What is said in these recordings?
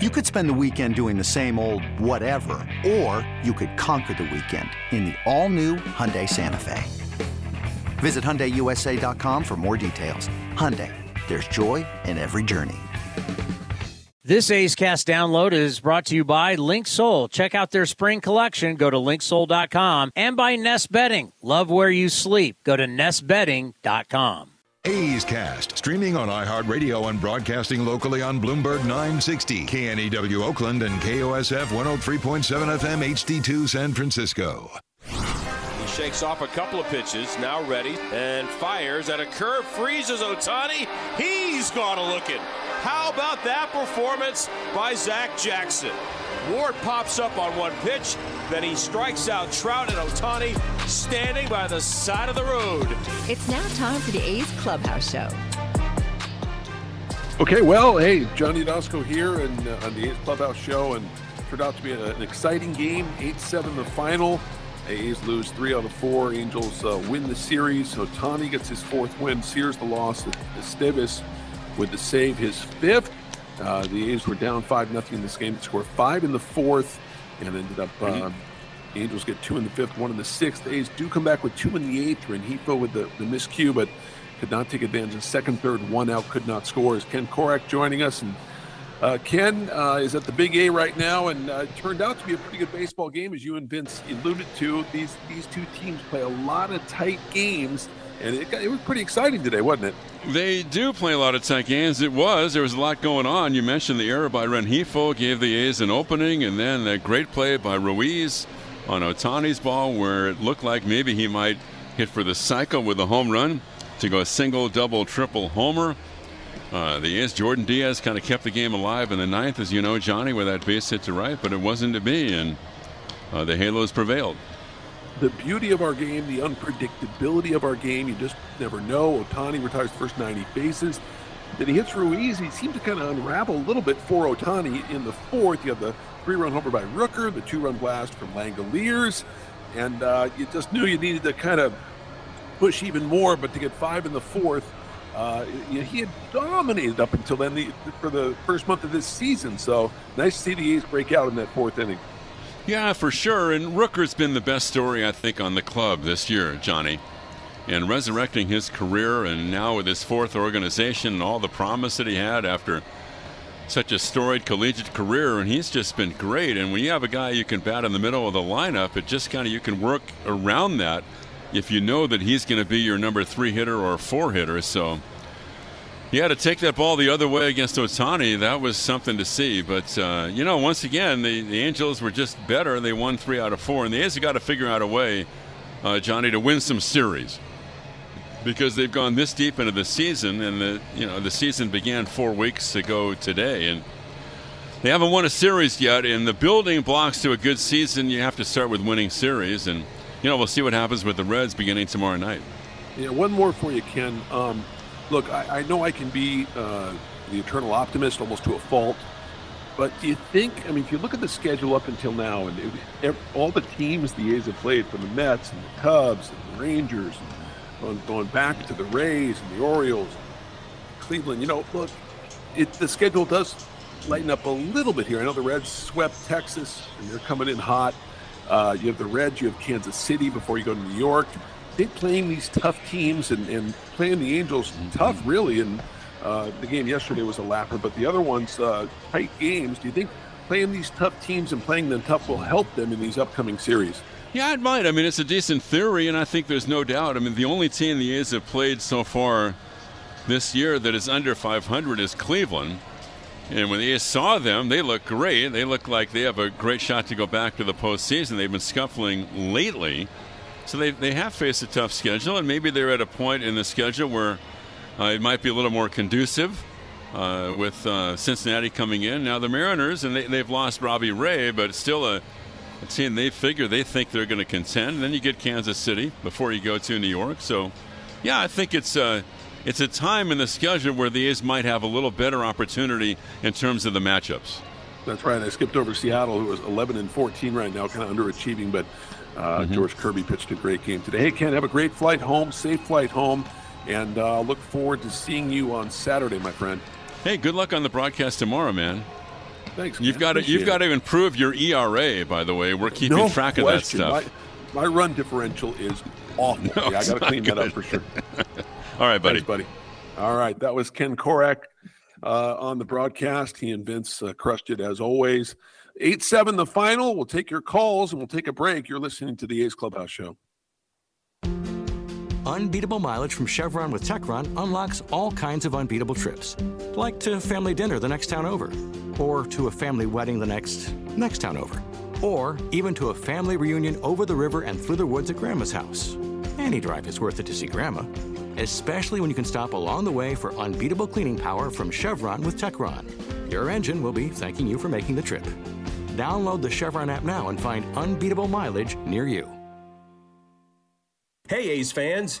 You could spend the weekend doing the same old whatever, or you could conquer the weekend in the all-new Hyundai Santa Fe. Visit HyundaiUSA.com for more details. Hyundai, there's joy in every journey. This A's Cast download is brought to you by Link Linksoul. Check out their spring collection. Go to linksoul.com and by Nest Bedding. Love where you sleep. Go to nestbedding.com. A's Cast, streaming on iHeartRadio and broadcasting locally on Bloomberg 960, KNEW Oakland, and KOSF 103.7 FM HD2 San Francisco. He shakes off a couple of pitches, now ready, and fires at a curve, freezes Ohtani. He's gone a looking. How about that performance by Zach Jackson? Ward pops up on one pitch, then he strikes out Trout and Ohtani standing by the side of the road. It's now time for the A's Clubhouse Show. Okay, well, hey, Johnny Doskow here and uh, on the A's Clubhouse Show, and turned out to be a, an exciting game. 8-7 the final. A's lose three out of four. Angels uh, win the series. Ohtani gets his fourth win. Sears the loss. Estevez with the save, his fifth. Uh, the A's were down 5 nothing in this game. They scored five in the fourth and ended up. Uh, Angels get two in the fifth, one in the sixth. The A's do come back with two in the eighth. Rengifo with the, the miscue, but could not take advantage of second, third, one out, could not score. Is Ken Korach joining us? And uh, Ken uh, is at the Big A right now, and uh, turned out to be a pretty good baseball game, as you and Vince alluded to. These these two teams play a lot of tight games, and it, got, it was pretty exciting today, wasn't it? They do play a lot of tight games. It was. There was a lot going on. You mentioned the error by Rengifo gave the A's an opening, and then a great play by Ruiz on Ohtani's ball where it looked like maybe he might hit for the cycle with a home run to go a single, double, triple homer. Uh, the A's Jordan Diaz kind of kept the game alive in the ninth, as you know, Johnny, with that base hit to right, but it wasn't to be, and uh, the Halos prevailed. The beauty of our game, the unpredictability of our game, you just never know. Ohtani retires first 90 bases. Then he hits Ruiz. He seemed to kind of unravel a little bit for Ohtani in the fourth. You have the three-run homer by Rooker, the two-run blast from Langeliers, and uh, you just knew you needed to kind of push even more. But to get five in the fourth, uh, you know, he had dominated up until then the, for the first month of this season. So nice to see the A's break out in that fourth inning. Yeah, for sure. And Rooker's been the best story, I think, on the club this year, Johnny. And resurrecting his career, and now with his fourth organization and all the promise that he had after such a storied collegiate career, and he's just been great. And when you have a guy you can bat in the middle of the lineup, it just kind of you can work around that if you know that he's going to be your number three hitter or four hitter. So, yeah, to take that ball the other way against Ohtani, that was something to see. But, uh, you know, once again, the, the Angels were just better. They won three out of four, and the A's have got to figure out a way, uh, Johnny, to win some series because they've gone this deep into the season, and the you know the season began four weeks ago today, and they haven't won a series yet. And the building blocks to a good season, you have to start with winning series, and you know we'll see what happens with the Reds beginning tomorrow night. Yeah, one more for you, Ken. Um, look, I, I, know I can be uh, the eternal optimist almost to a fault. But do you think? I mean, if you look at the schedule up until now, and it, all the teams the A's have played, from the Mets and the Cubs and the Rangers, and going, back to the Rays and the Orioles, Cleveland. You know, look, it, the schedule does lighten up a little bit here. I know the Reds swept Texas, and they're coming in hot. Uh, you have the Reds, you have Kansas City before you go to New York. They playing these tough teams and, and playing the Angels tough, really. And uh, the game yesterday was a lapper, but the other ones, uh, tight games. Do you think playing these tough teams and playing them tough will help them in these upcoming series? Yeah, it might. I mean, it's a decent theory, and I think there's no doubt. I mean, the only team the A's have played so far this year that is under 500 is Cleveland. And when the A's saw them, they look great. They look like they have a great shot to go back to the postseason. They've been scuffling lately. So they, they have faced a tough schedule, and maybe they're at a point in the schedule where uh, it might be a little more conducive uh, with uh, Cincinnati coming in. Now, the Mariners, and they, they've lost Robbie Ray, but still a a team they figure they think they're going to contend. And then you get Kansas City before you go to New York. So, yeah, I think it's uh, it's a time in the schedule where the A's might have a little better opportunity in terms of the matchups. That's right. I skipped over Seattle, who is 11 and 14 right now, kind of underachieving, but uh, mm-hmm. George Kirby pitched a great game today. Hey, Ken, have a great flight home, safe flight home, and uh, look forward to seeing you on Saturday, my friend. Hey, good luck on the broadcast tomorrow, man. Thanks. You've got to you've got to improve your ERA. By the way, we're keeping no track question. of that stuff. My, my run differential is awful. No, yeah, I got to clean that up for sure. All right, buddy. Thanks, buddy. All right, that was Ken Korach uh, on the broadcast. He and Vince uh, crushed it as always. Eight seven, the final. We'll take your calls and we'll take a break. You're listening to the A's Clubhouse Show. Unbeatable mileage from Chevron with Techron unlocks all kinds of unbeatable trips. Like to family dinner the next town over, or to a family wedding the next next town over, or even to a family reunion over the river and through the woods at Grandma's house. Any drive is worth it to see Grandma, especially when you can stop along the way for unbeatable cleaning power from Chevron with Techron. Your engine will be thanking you for making the trip. Download the Chevron app now and find unbeatable mileage near you. Hey, A's fans!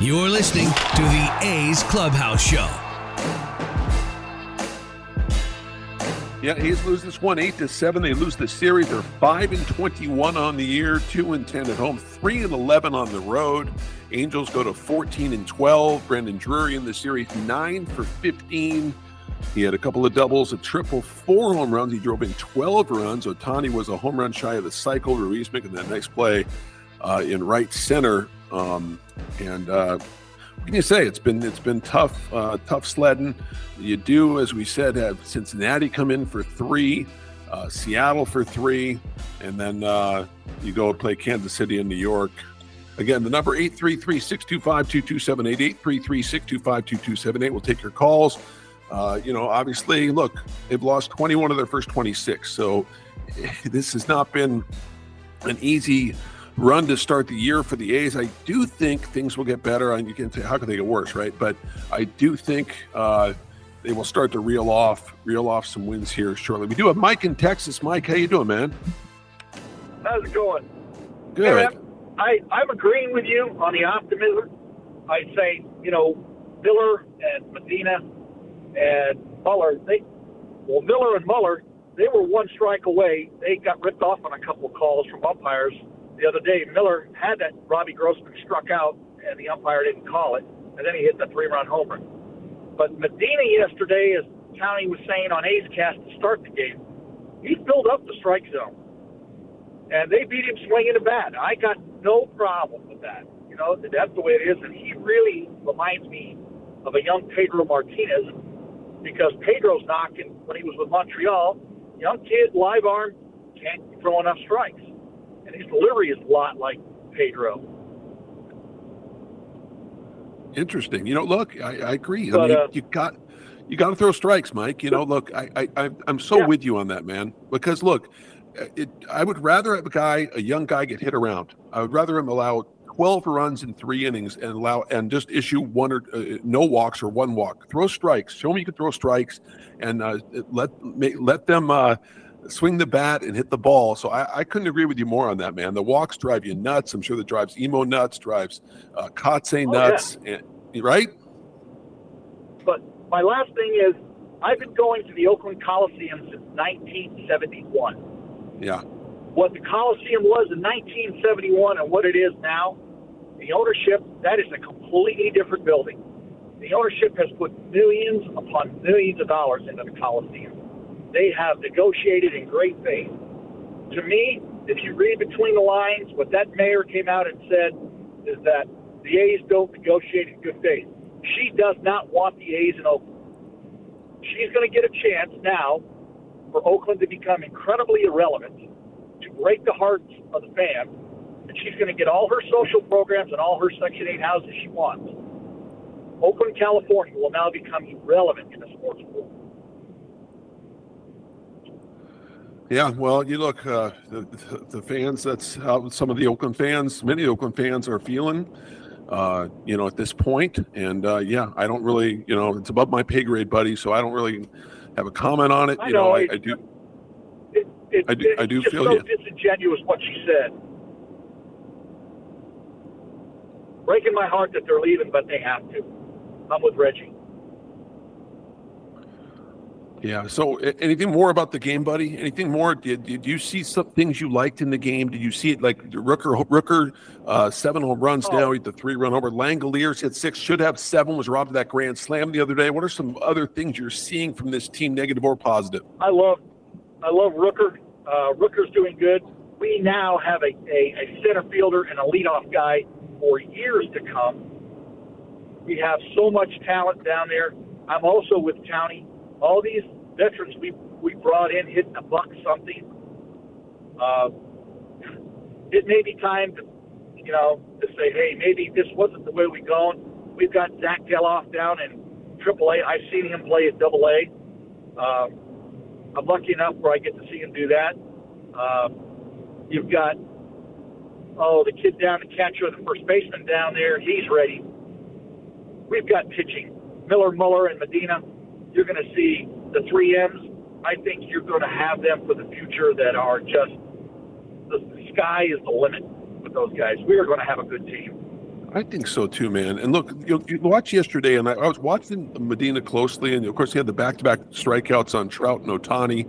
You're listening to the A's Clubhouse Show. Yeah, A's lose this one eight to seven. They lose the series. They're five and twenty-one on the year, two and ten at home, three and eleven on the road. Angels go to fourteen and twelve. Brandon Drury in the series nine for fifteen. He had a couple of doubles, a triple, four home runs. He drove in twelve runs. Ohtani was a home run shy of the cycle. Ruiz making that nice play uh, in right center. Um, and uh, what can you say? It's been it's been tough, uh, tough sledding. You do, as we said, have Cincinnati come in for three, uh, Seattle for three, and then uh, you go play Kansas City and New York. Again, the number 833-625-2278, 833-625-2278. We'll take your calls. Uh, you know, obviously, look, they've lost 21 of their first 26. So this has not been an easy run to start the year for the A's. I do think things will get better. And you can say, how could they get worse, right? But I do think uh, they will start to reel off, reel off some wins here shortly. We do have Mike in Texas. Mike, how you doing, man? How's it going? Good. Hey, I, I'm agreeing with you on the optimism. I'd say, you know, Miller and Medina and Muller, they, well, Miller and Muller, they were one strike away. They got ripped off on a couple of calls from umpires the other day. Miller had that Robbie Grossman struck out, and the umpire didn't call it, and then he hit the three-run homer. But Medina yesterday, as Tony was saying on A's Cast to start the game, he filled up the strike zone, and they beat him swinging a bat. I got no problem with that. You know, that's the way it is, and he really reminds me of a young Pedro Martinez because Pedro's knocking when he was with Montreal, young kid, live arm, can't throw enough strikes and his delivery is a lot like Pedro. Interesting. You know, look, I, I agree. I mean, uh, you got you got to throw strikes, Mike. You know, look, I, I I- I'm so Yeah. with you on that, man. Because look, it, I would rather have a guy, a young guy, get hit around. I would rather him allow 12 runs in three innings and allow and just issue one or uh, no walks or one walk. Throw strikes. Show me you can throw strikes, and uh, let let them. Uh, swing the bat and hit the ball. So I, I couldn't agree with you more on that, man. The walks drive you nuts. I'm sure that drives emo nuts, drives uh, Kotsay Oh, yeah. nuts, and, right? But my last thing is, I've been going to the Oakland Coliseum since 1971. Yeah. What the Coliseum was in 1971 and what it is now, the ownership, that is a completely different building. The ownership has put millions upon millions of dollars into the Coliseum. They have negotiated in great faith. To me, if you read between the lines, what that mayor came out and said is that the A's don't negotiate in good faith. She does not want the A's in Oakland. She's going to get a chance now for Oakland to become incredibly irrelevant, to break the hearts of the fan, and she's going to get all her social programs and all her Section 8 houses she wants. Oakland, California will now become irrelevant in the sports world. Yeah, well, you look, uh, the, the fans, that's how some of the Oakland fans, many Oakland fans are feeling. uh, you know, at this point. And uh, yeah, I don't really, you know, it's above my pay grade, buddy. So I don't really have a comment on it. I you know, know, I, I do. It, I do- I do feel so you. disingenuous what she said. Breaking my heart that they're leaving, but they have to. I'm with Reggie. Yeah. So, anything more about the game, buddy? Anything more? Did, did you see some things you liked in the game? Did you see it like the Rooker? Rooker, uh, seven home runs Oh. now. He had the three run homer. Langeliers hit six. Should have seven. Was robbed of that grand slam the other day. What are some other things you're seeing from this team, negative or positive? I love, I love Rooker. Uh, Rooker's doing good. We now have a, a, a center fielder and a leadoff guy for years to come. We have so much talent down there. I'm also with County. All these veterans we we brought in hitting a buck something. Uh, it may be time to, you know, to say, hey, maybe this wasn't the way we going. We've got Zack Gelof down in AAA. I've seen him play at Double A. Um, I'm lucky enough where I get to see him do that. Um, you've got oh the kid down the catcher, the first baseman down there. He's ready. We've got pitching. Miller, Muller, and Medina. You're going to see the three M's. I think you're going to have them for the future that are just the, sky is the limit with those guys. We are going to have a good team. I think so too, man. And look, you, you watch yesterday, and I, I was watching Medina closely, and of course he had the back-to-back strikeouts on Trout and Ohtani.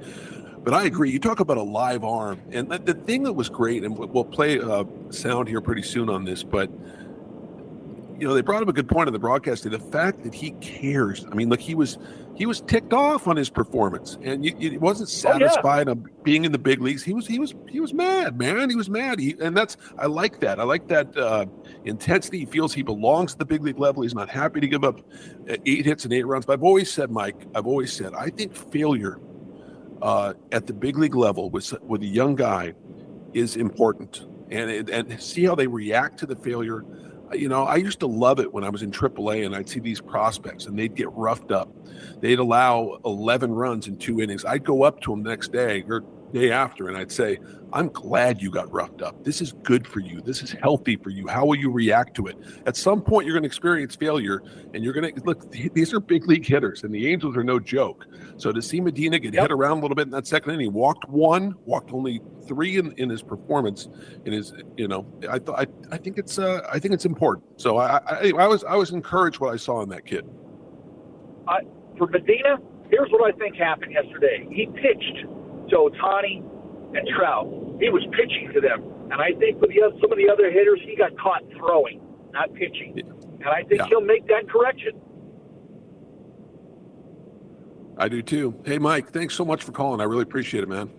But I agree. You talk about a live arm, and the, the thing that was great, and we'll play uh, sound here pretty soon on this, but you know they brought up a good point on the broadcast. The fact that he cares. I mean, look, he was he was ticked off on his performance, and you, you, he wasn't Oh, yeah. satisfied on being in the big leagues. He was he was he was mad, man. He was mad. He, and that's I like that. I like that uh, intensity. He feels he belongs at the big league level. He's not happy to give up uh, eight hits and eight runs. But I've always said, Mike, I've always said, I think failure uh, at the big league level with with a young guy is important, and it, and see how they react to the failure. You know, I used to love it when I was in AAA and I'd see these prospects and they'd get roughed up. They'd allow 11 runs in two innings. I'd go up to them the next day or day after and I'd say, I'm glad you got roughed up. This is good for you. This is healthy for you. How will you react to it? At some point, you're going to experience failure and you're going to look, these are big league hitters and the Angels are no joke. So to see Medina get hit around a little bit in that second inning, walked one, walked only three in, in his performance, in his, you know, I thought, I, I think it's, uh, I think it's important. So I, I, I was, I was encouraged what I saw in that kid. I, for Medina, here's what I think happened yesterday. He pitched to Ohtani and Trout. He was pitching to them, and I think with the oth- some of the other hitters, he got caught throwing, not pitching. And I think Yeah. he'll make that correction. I do too. Hey, Mike, thanks so much for calling. I really appreciate it, man.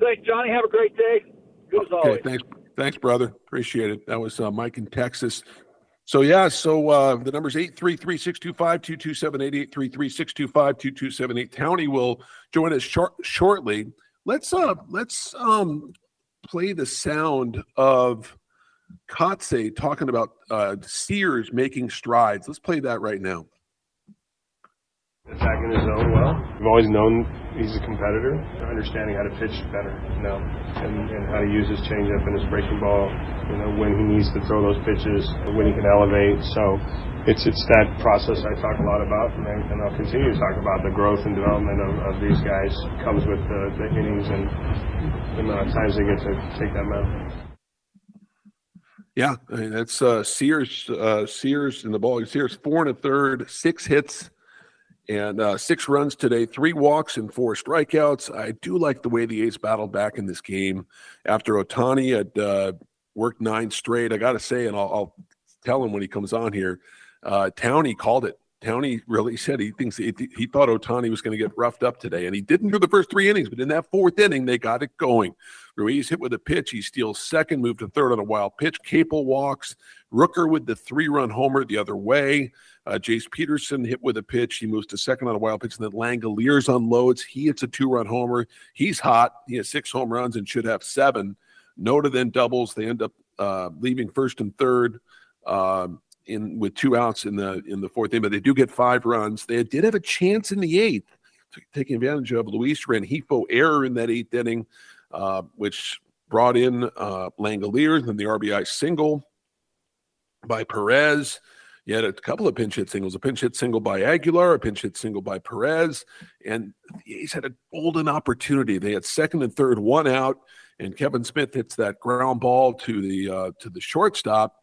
Thanks, Johnny. Have a great day. Good as Okay, always. thanks, thanks, brother. Appreciate it. That was uh, Mike in Texas. So yeah, so uh, the number's 833-625-2278, 833-625-2278. Townie will join us short, shortly. Let's uh let's um play the sound of Kotsay talking about uh Sears making strides. Let's play that right now. Attacking his zone well. I've always known he's a competitor, understanding how to pitch better, you know, and, and how to use his changeup and his breaking ball, you know, when he needs to throw those pitches, when he can elevate. So it's it's that process I talk a lot about, and, I, and I'll continue to talk about the growth and development of, of these guys comes with the, the innings and the amount of times they get to take that mound. Yeah, I mean, that's uh, Sears. Uh, Sears in the ball. Sears four and a third, six hits, and uh, six runs today. Three walks and four strikeouts. I do like the way the A's battled back in this game after Ohtani had uh, worked nine straight. I got to say, and I'll, I'll tell him when he comes on here. Uh, Towney called it. Towney really said he thinks he, he thought Ohtani was going to get roughed up today, and he didn't through the first three innings. But in that fourth inning, they got it going. Ruiz hit with a pitch. He steals second, moved to third on a wild pitch. Capel walks. Rooker with the three-run homer the other way. Uh, Jace Peterson hit with a pitch. He moves to second on a wild pitch, and then Langeliers unloads. He hits a two-run homer. He's hot. He has six home runs and should have seven. Noda then doubles. They end up uh, leaving first and third. Um, in with two outs in the in the fourth inning, but they do get five runs. They did have a chance in the eighth, taking advantage of Luis Rengifo error in that eighth inning, uh, which brought in uh, Langeliers and the RBI single. by Perez. You had a couple of pinch hit singles, a pinch hit single by Aguilar, a pinch hit single by Perez, and the A's had a golden opportunity. They had second and third, one out, and Kevin Smith hits that ground ball to the uh, to the shortstop,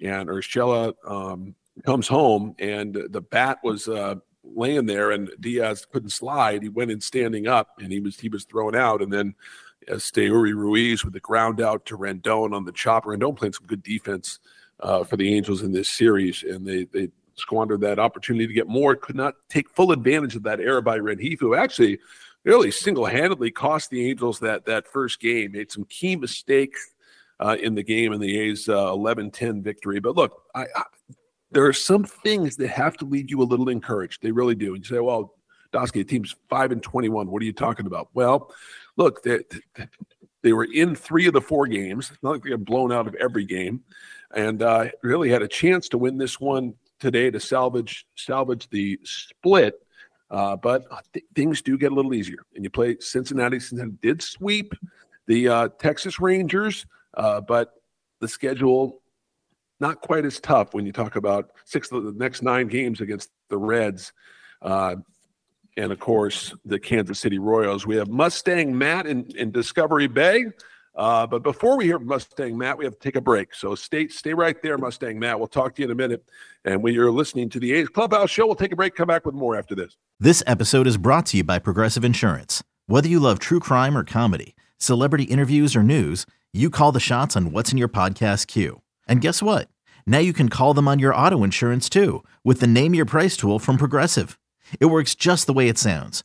and Urshela um, comes home, and the bat was uh, laying there, and Diaz couldn't slide. He went in standing up, and he was he was thrown out, and then. Esteury Ruiz with the ground out to Rendon on the chopper. Rendon playing some good defense uh, for the Angels in this series, and they they squandered that opportunity to get more. Could not take full advantage of that error by Rengifo, who actually really single-handedly cost the Angels that that first game. Made some key mistakes uh, in the game in the A's uh, 11-10 victory. But look, I, I, there are some things that have to leave you a little encouraged. They really do. And you say, well, Dosky, team's five and 21. What are you talking about? Well, look, they, they were in three of the four games. It's not like they got blown out of every game and uh, really had a chance to win this one today to salvage salvage the split. Uh, but th- things do get a little easier, and you play Cincinnati. Cincinnati did sweep the uh, Texas Rangers, uh, but the schedule not quite as tough when you talk about six of the next nine games against the Reds. Uh, and of course, the Kansas City Royals. We have Mustang Matt in, in Discovery Bay. Uh, but before we hear Mustang Matt, we have to take a break. So stay stay right there, Mustang Matt. We'll talk to you in a minute. And when you're listening to the A's Clubhouse Show, we'll take a break. Come back with more after this. This episode is brought to you by Progressive Insurance. Whether you love true crime or comedy, celebrity interviews or news, you call the shots on what's in your podcast queue. And guess what? Now you can call them on your auto insurance too, with the Name Your Price tool from Progressive. It works just the way it sounds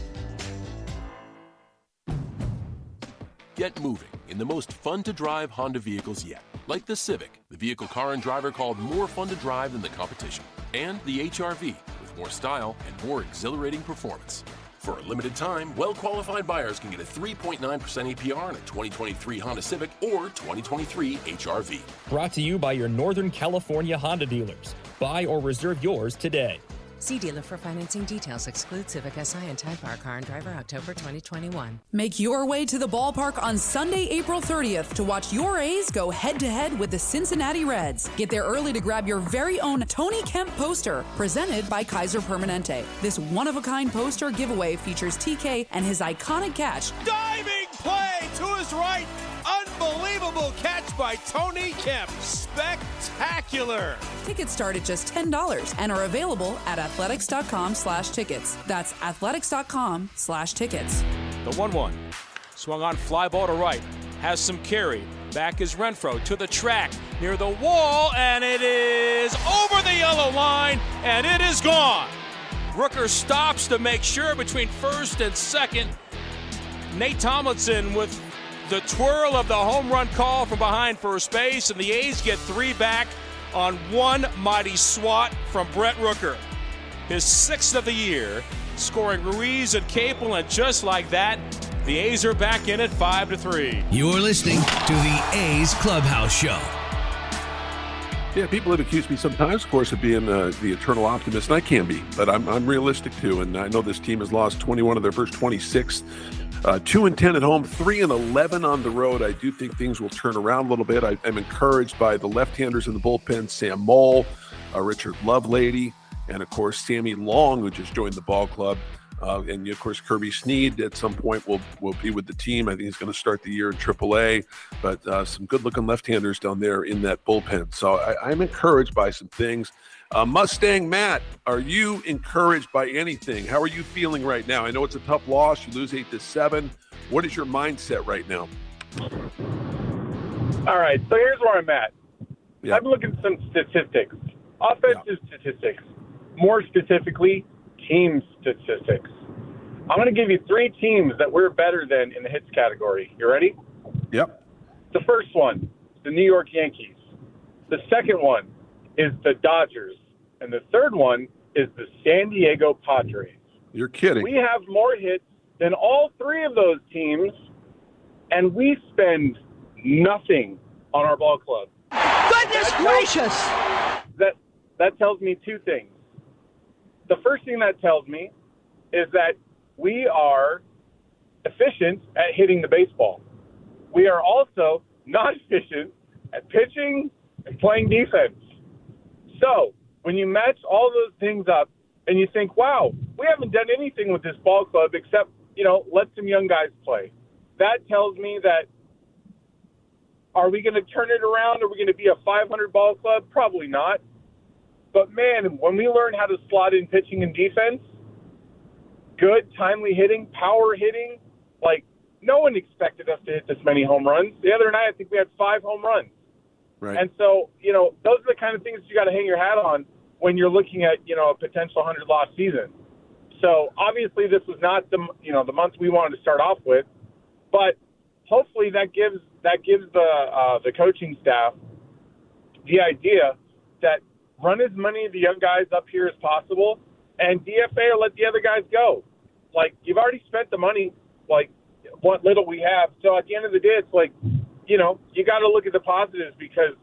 Get moving in the most fun to drive Honda vehicles yet, like the Civic, the vehicle car and driver called more fun to drive than the competition, and the HRV with more style and more exhilarating performance. For a limited time, well qualified buyers can get a 3.9% APR on a 2023 Honda Civic or 2023 HRV. Brought to you by your Northern California Honda dealers. Buy or reserve yours today. See dealer for financing details. Exclude Civic Si and Type R car and driver October 2021. Make your way to the ballpark on Sunday, April 30th to watch your A's go head to head with the Cincinnati Reds. Get there early to grab your very own Tony Kemp poster presented by Kaiser Permanente. This one of a kind poster giveaway features TK and his iconic catch. Diving play to his right. Unbelievable catch by Tony Kemp. Spectacular. Tickets start at just $10 and are available at athletics.com slash tickets. That's athletics.com slash tickets. The 1 1. Swung on fly ball to right. Has some carry. Back is Renfroe to the track near the wall, and it is over the yellow line, and it is gone. Rooker stops to make sure between first and second. Nate Tomlinson with the twirl of the home run call from behind first base, and the A's get three back on one mighty swat from Brent Rooker. His sixth of the year, scoring Ruiz and Capel, and just like that, the A's are back in at five to three. You're listening to the A's Clubhouse Show. Yeah, people have accused me sometimes, of course, of being uh, the eternal optimist, and I can be, but I'm, I'm realistic too. And I know this team has lost 21 of their first 26. Uh, two and 10 at home, three and 11 on the road. I do think things will turn around a little bit. I, am encouraged by the left handers in the bullpen, Sam Moll, uh, Richard Lovelady, and of course, Sammy Long, who just joined the ball club. Uh, and of course, Kirby Snead at some point will will be with the team. I think he's going to start the year in AAA. But uh, some good looking left handers down there in that bullpen. So I, am encouraged by some things. Uh, Mustang Matt, are you encouraged by anything? How are you feeling right now? I know it's a tough loss. You lose eight to seven. What is your mindset right now? All right. So here's where I'm at. Yeah. I'm looking at some statistics, offensive yeah. statistics. More specifically, team statistics. I'm going to give you three teams that we're better than in the hits category. You ready? Yep. The first one, the New York Yankees. The second one is the Dodgers. And the third one is the San Diego Padres. You're kidding. We have more hits than all three of those teams, and we spend nothing on our ball club. Goodness that gracious! that that tells me two things the first thing that tells me is that we are efficient at hitting the baseball. We are also not efficient at pitching and playing defense. So when you match all those things up and you think, wow, we haven't done anything with this ball club except, you know, let some young guys play. That tells me that are we going to turn it around? Are we going to be a 500 ball club? Probably not. But man, when we learn how to slot in pitching and defense, good, timely hitting, power hitting, like no one expected us to hit this many home runs. The other night, I think we had five home runs. Right. And so, you know, those are the kind of things you got to hang your hat on when you're looking at, you know, a potential 100 loss season. So obviously, this was not the, you know, the month we wanted to start off with, but hopefully that gives that gives the uh, the coaching staff the idea that run as many of the young guys up here as possible, and DFA or let the other guys go. Like you've already spent the money, like what little we have. So at the end of the day, it's like, you know, you got to look at the positives because,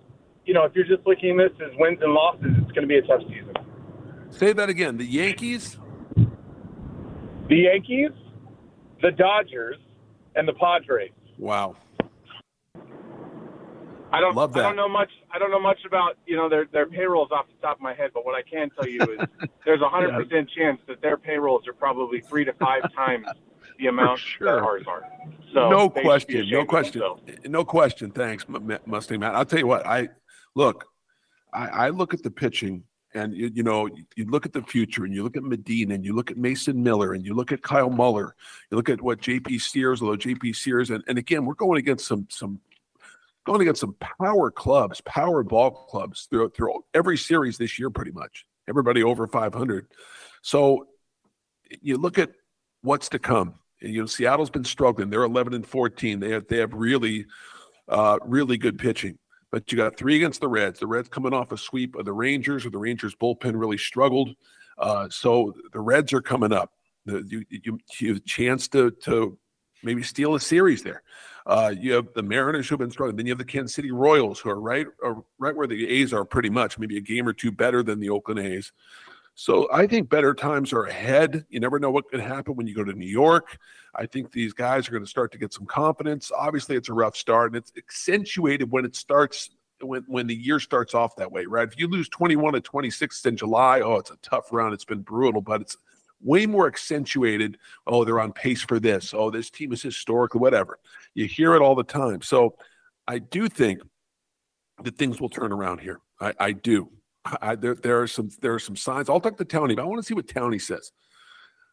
you know, if you're just looking at this as wins and losses, it's going to be a tough season. Say that again. The Yankees. The Yankees, the Dodgers, and the Padres. Wow. I don't love that. I don't know much. I don't know much about you know their their payrolls off the top of my head, but what I can tell you is there's a hundred percent chance that their payrolls are probably three to five times the amount sure. that ours are. So no question, no question, no question. Thanks, Mustang Matt. I'll tell you what. I look. I, I look at the pitching, and you, you know, you look at the future, and you look at Medina, and you look at Mason Miller, and you look at Kyle Muller. You look at what JP Sears, although JP Sears, and, and again, we're going against some some going against some power clubs, power ball clubs through, through every series this year, pretty much. Everybody over 500. So you look at what's to come. You know, Seattle's been struggling. They're 11 and 14. They have they have really, uh, really good pitching. But you got three against the Reds. The Reds coming off a sweep of the Rangers, or the Rangers bullpen really struggled. Uh, so the Reds are coming up. The, you, you, you have a chance to to maybe steal a series there. Uh, you have the Mariners who've been struggling. Then you have the Kansas City Royals who are right, are right where the A's are, pretty much, maybe a game or two better than the Oakland A's. So I think better times are ahead. You never know what could happen when you go to New York. I think these guys are going to start to get some confidence. Obviously, it's a rough start, and it's accentuated when it starts when when the year starts off that way, right? If you lose 21 to 26 in July, oh, it's a tough run. It's been brutal, but it's way more accentuated. Oh, they're on pace for this. Oh, this team is historically whatever. You hear it all the time. So I do think that things will turn around here. I, I do. I, there, there are some there are some signs. I'll talk to Townie, but I want to see what Townie says.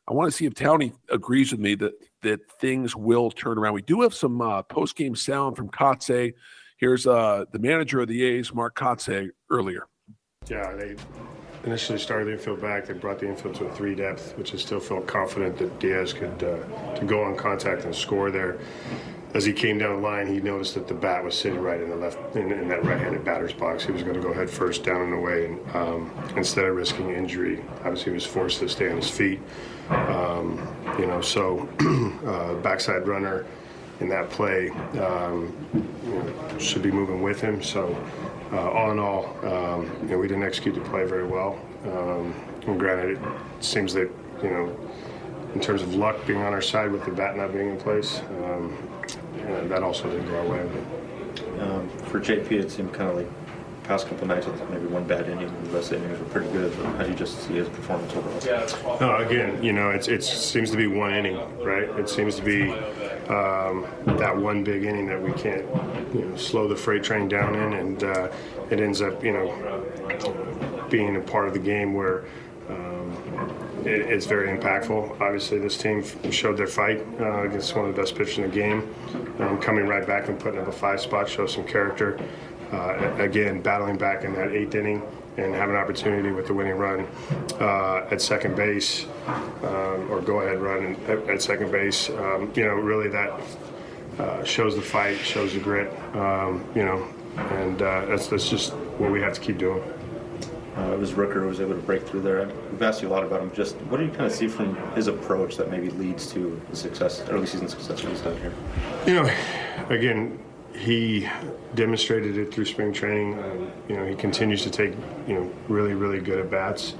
I want to see if Townie agrees with me that that things will turn around. We do have some uh, post game sound from Kotsay. Here's uh, the manager of the A's, Mark Kotsay, earlier. Yeah, they initially started the infield back. They brought the infield to a three depth, which I still felt confident that Diaz could uh, to go on contact and score there. As he came down the line, he noticed that the bat was sitting right in the left in, in that right-handed batter's box. He was going to go head first down and away, and um, instead of risking injury, obviously he was forced to stay on his feet. Um, you know, so uh, backside runner in that play um, you know, should be moving with him. So, uh, all in all, um, you know, we didn't execute the play very well. Um, and granted, it seems that you know, in terms of luck being on our side with the bat not being in place, um, that also didn't go our way. Um, for JP, it seemed kind of like past couple nights with maybe one bad inning, the rest of the innings were pretty good. How do you just see his performance overall? No, again, you know, it's it seems to be one inning, right? It seems to be um, that one big inning that we can't, you know, slow the freight train down in, and uh, it ends up, you know, being a part of the game where. It, it's very impactful. Obviously, this team showed their fight uh, against one of the best pitchers in the game. Um, coming right back and putting up a five spot shows some character. Uh, again, battling back in that eighth inning and have an opportunity with the winning run uh, at second base um, or go ahead run at, at second base. Um, you know, really that uh, shows the fight, shows the grit. Um, you know, and uh, that's that's just what we have to keep doing. Uh, it was Rooker who was able to break through there. We've asked you a lot about him. Just what do you kind of see from his approach that maybe leads to the success, early season success that he's done here? You know, again, he demonstrated it through spring training. Um, you know, he continues to take you know really really good at bats.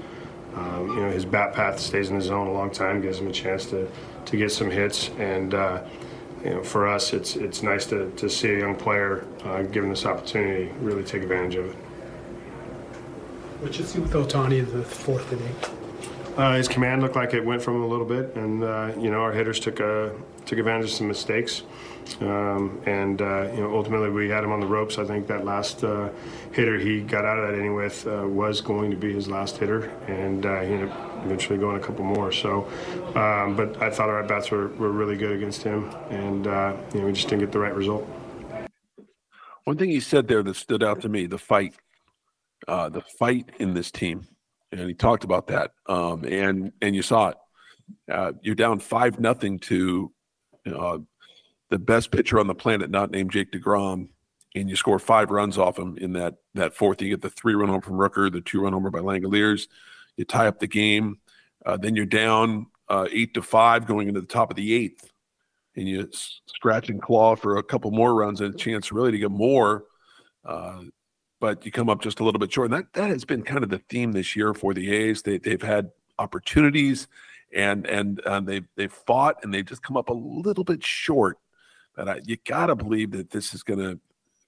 Um, you know, his bat path stays in the zone a long time, gives him a chance to to get some hits, and uh, you know, for us, it's it's nice to, to see a young player uh, given this opportunity really take advantage of it. What you see with Ohtani in the fourth inning? Uh, his command looked like it went from him a little bit, and uh, you know our hitters took uh, took advantage of some mistakes, um, and uh, you know ultimately we had him on the ropes. I think that last uh, hitter he got out of that inning with uh, was going to be his last hitter, and he ended up eventually going a couple more. So, um, but I thought our at bats were, were really good against him, and you know we just didn't get the right result. One thing he said there that stood out to me: the fight, the fight in this team and he talked about that. Um, and and you saw it. Uh, you're down five nothing to uh, the best pitcher on the planet, not named Jake Degrom, and you score five runs off him in that that fourth. You get the three run home from Rooker, the two run homer by Langeliers. You tie up the game. Uh, then you're down uh, eight to five going into the top of the eighth, and you scratch and claw for a couple more runs and a chance really to get more. Uh, but you come up just a little bit short. And that that has been kind of the theme this year for the A's. They they've had opportunities and and uh, they've they've fought and they've just come up a little bit short. But I, you got to believe that this is going to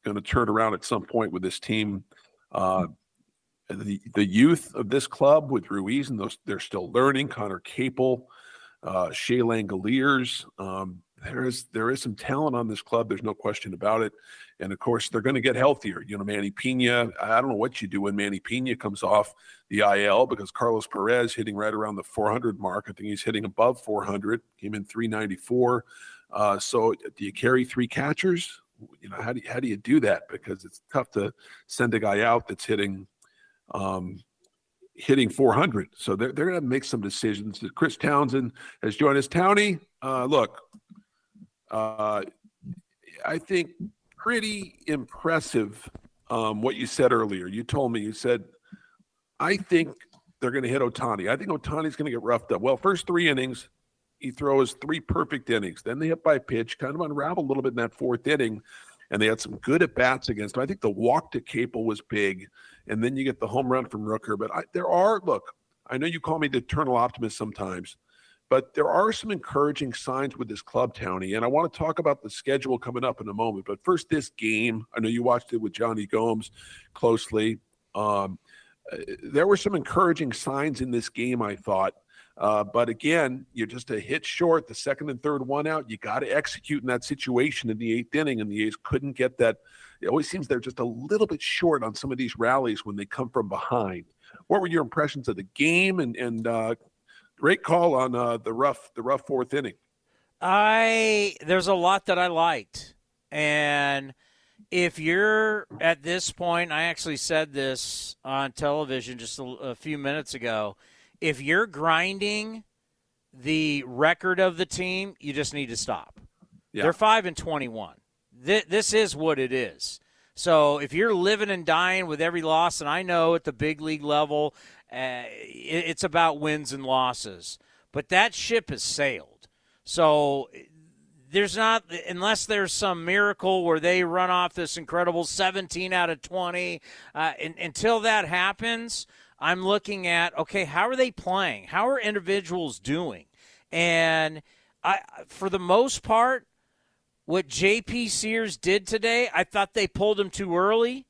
going to turn around at some point with this team. Uh, the the youth of this club with Ruiz and those they're still learning. Conner Capel, uh, Shea Langeliers. Um, there is there is some talent on this club. There's no question about it. And of course, they're going to get healthier. You know, Manny Pena. I don't know what you do when Manny Pena comes off the IL because Carlos Perez hitting right around the 400 mark. I think he's hitting above 400. Came in 394. Uh, so, do you carry three catchers? You know, how do you, how do you do that? Because it's tough to send a guy out that's hitting. Um, hitting 400. So they're, they're going to make some decisions. Chris Townsend has joined us. Townie, uh, look, uh, I think pretty impressive um, what you said earlier. You told me, you said, I think they're going to hit Ohtani. I think Ohtani's going to get roughed up. Well, first three innings, he throws three perfect innings. Then they hit by pitch, kind of unravel a little bit in that fourth inning, and they had some good at bats against him. I think the walk to Capel was big, and then you get the home run from Rooker. But I, there are, look, I know you call me the eternal optimist sometimes. But there are some encouraging signs with this club, Townie, and I want to talk about the schedule coming up in a moment. But first, this game. I know you watched it with Jonny Gomes closely. Um, uh, there were some encouraging signs in this game, I thought. Uh, but again, you're just a hit short. The second and third one out, you got to execute in that situation in the eighth inning, and the A's couldn't get that. It always seems they're just a little bit short on some of these rallies when they come from behind. What were your impressions of the game, and and uh, Great call on uh, the rough the rough fourth inning. I there's a lot that I liked, and if you're at this point, I actually said this on television just a, a few minutes ago. If you're grinding the record of the team, you just need to stop. Yeah. They're five and twenty-one. This, this is what it is. So if you're living and dying with every loss, and I know at the big league level, uh, it's about wins and losses. But that ship has sailed. So there's not unless there's some miracle where they run off this incredible 17 out of 20. Uh, until that happens, I'm looking at okay, how are they playing? How are individuals doing? And I, for the most part, what JP Sears did today, I thought they pulled him too early.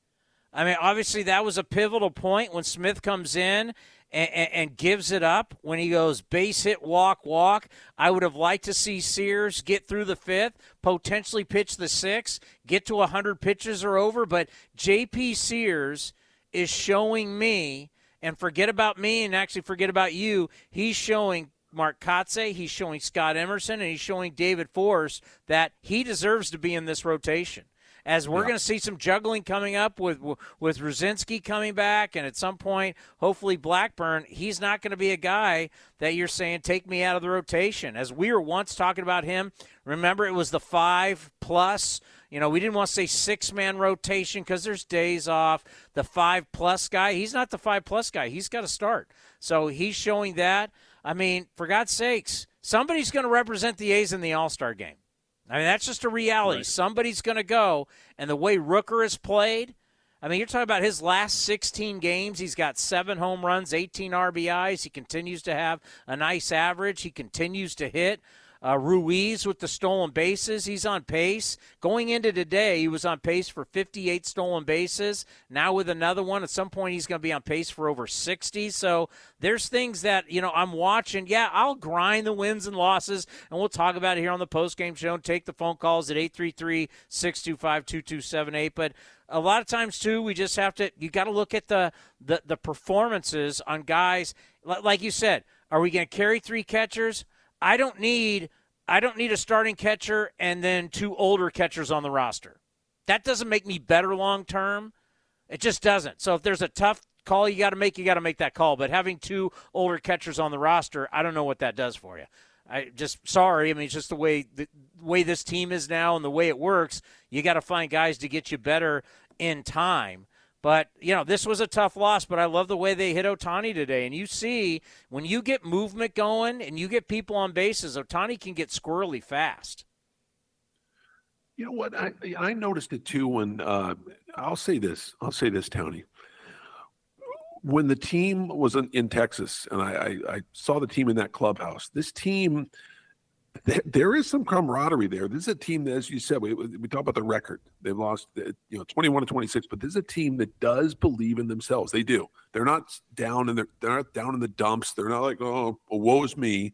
I mean, obviously that was a pivotal point when Smith comes in and, and, and, gives it up when he goes base hit, walk, walk. I would have liked to see Sears get through the fifth, potentially pitch the sixth, get to 100 pitches or over. But JP Sears is showing me, and forget about me and actually forget about you, he's showing Mark Kotsay, he's showing Scott Emerson, and he's showing David Forst that he deserves to be in this rotation as we're yeah. going to see some juggling coming up with with Rucinski coming back, and at some point, hopefully Blackburn. He's not going to be a guy that you're saying take me out of the rotation. As we were once talking about him, remember it was the five plus. You know, we didn't want to say six man rotation because there's days off. The five plus guy, he's not the five plus guy. He's got to start. So he's showing that. I mean, for God's sakes, somebody's going to represent the A's in the All Star game. I mean, that's just a reality. Right. Somebody's going to go, and the way Rooker has played, I mean, you're talking about his last 16 games. He's got seven home runs, 18 RBIs. He continues to have a nice average. He continues to hit. Uh, Ruiz with the stolen bases, he's on pace. Going into today, he was on pace for 58 stolen bases. Now with another one, at some point he's going to be on pace for over 60. So there's things that you know I'm watching. Yeah, I'll grind the wins and losses, and we'll talk about it here on the post game show. And take the phone calls at 833-625-2278. But a lot of times too, we just have to. You got to look at the the the performances on guys. Like you said, are we going to carry three catchers? I don't need I don't need a starting catcher and then two older catchers on the roster. That doesn't make me better long term. It just doesn't. So if there's a tough call you got to make, you got to make that call. But having two older catchers on the roster, I don't know what that does for you. I just sorry. I mean, it's just the way the way this team is now and the way it works. You got to find guys to get you better in time. But, you know, this was a tough loss, but I love the way they hit Ohtani today. And you see, when you get movement going and you get people on bases, Ohtani can get squirrely fast. You know what? I, I noticed it too when uh, I'll say this. I'll say this, Tony. When the team was in, in Texas and I, I, I saw the team in that clubhouse, this team – there is some camaraderie there. This is a team that, as you said, we, we talk about the record. They've lost, uh, you know, 21 to 26, but this is a team that does believe in themselves. They do. They're not down in their, they're not down in the dumps. They're not like, oh, woe's me.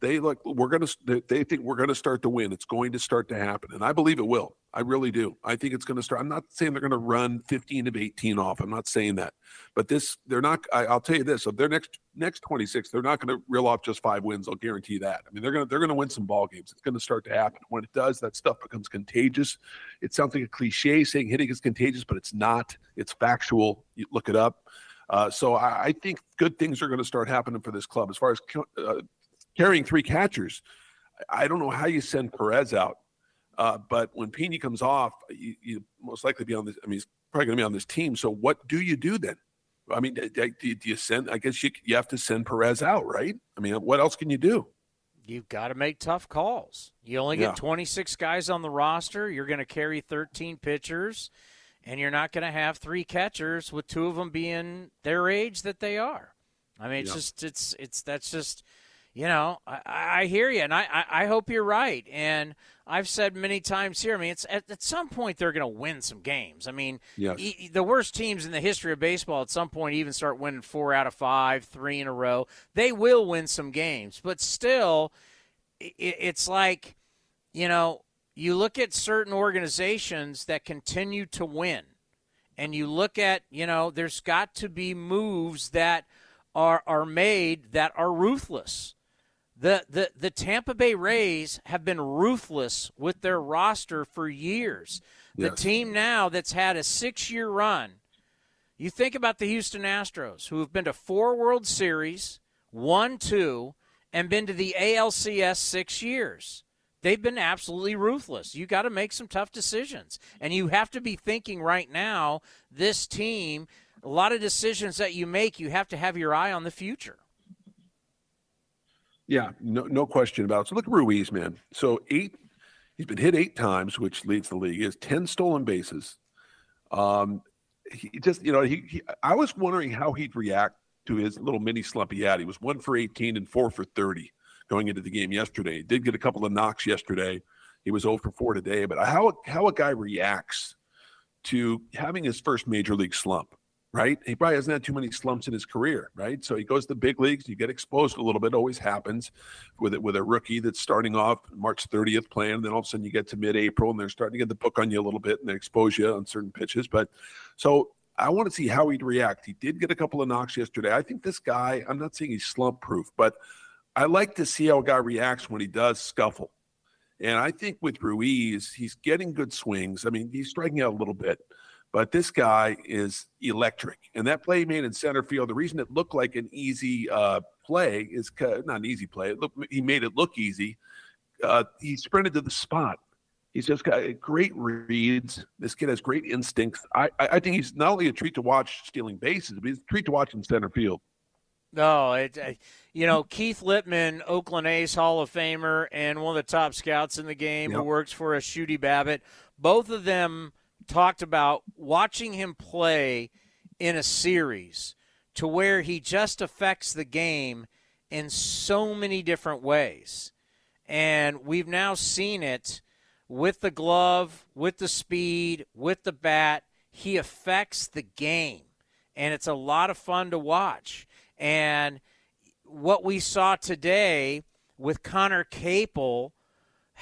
They like, we're going to, they think we're going to start to win. It's going to start to happen. And I believe it will. I really do. I think it's going to start. I'm not saying they're going to run 15 of 18 off. I'm not saying that, but this they're not. I, will tell you this: of their next next 26, they're not going to reel off just five wins. I'll guarantee that. I mean, they're going to they're going to win some ball games. It's going to start to happen. When it does, that stuff becomes contagious. It sounds like a cliche saying hitting is contagious, but it's not. It's factual. You look it up. Uh, so I, I, think good things are going to start happening for this club as far as uh, carrying three catchers. I don't know how you send Perez out uh, but when Pena comes off, you, you, most likely be on this. I mean, he's probably going to be on this team. So what do you do then? I mean, do, do you send? I guess you you have to send Perez out, right? I mean, what else can you do? You've got to make tough calls. You only get yeah. 26 guys on the roster. You're going to carry 13 pitchers, and you're not going to have three catchers with two of them being their age that they are. I mean, it's yeah. just it's it's that's just you know, I, I hear you, and I, I, hope you're right. And I've said many times here, I mean, it's at, at some point they're going to win some games. I mean, yes. e- the worst teams in the history of baseball at some point even start winning four out of five, three in a row. They will win some games, but still, it, it's like, you know, you look at certain organizations that continue to win, and you look at, you know, there's got to be moves that are are made that are ruthless the, the, the Tampa Bay Rays have been ruthless with their roster for years. Yes. The team now that's had a six year run. You think about the Houston Astros, who have been to four World Series, one, two, and been to the ALCS six years. They've been absolutely ruthless. You got to make some tough decisions. And you have to be thinking right now, this team, a lot of decisions that you make, you have to have your eye on the future. Yeah, no, no question about it. So look at Ruiz, man. So eight He's been hit eight times, which leads the league. He has 10 stolen bases. Um, he just, you know, he, he, I was wondering how he'd react to his little mini slump he had. He was one for 18 and four for 30 going into the game yesterday. He did get a couple of knocks yesterday. He was 0 for 4 today. But how, how a guy reacts to having his first major league slump, right? He probably hasn't had too many slumps in his career, right? So he goes to the big leagues, you get exposed a little bit, always happens with it with a rookie that's starting off March 30th playing, then all of a sudden you get to mid-April and they're starting to get the book on you a little bit and they expose you on certain pitches. But so I want to see how he'd react. He did get a couple of knocks yesterday. I think this guy, I'm not saying he's slump proof, but I like to see how a guy reacts when he does scuffle. And I think with Ruiz, he's getting good swings. I mean, he's striking out a little bit, but this guy is electric. And that play made in center field, the reason it looked like an easy uh, play is not an easy play. It looked, he made it look easy. Uh, he sprinted to the spot. He's just got great reads. This kid has great instincts. I, I think he's not only a treat to watch stealing bases, but he's a treat to watch in center field. No, it, uh, you know Keith Lieppman, Oakland A's Hall of Famer, and one of the top scouts in the game, yep. who works for a Shooty Babitt. Both of them talked about watching him play in a series to where he just affects the game in so many different ways, and we've now seen it with the glove, with the speed, with the bat. He affects the game, and it's a lot of fun to watch. And what we saw today with Conner Capel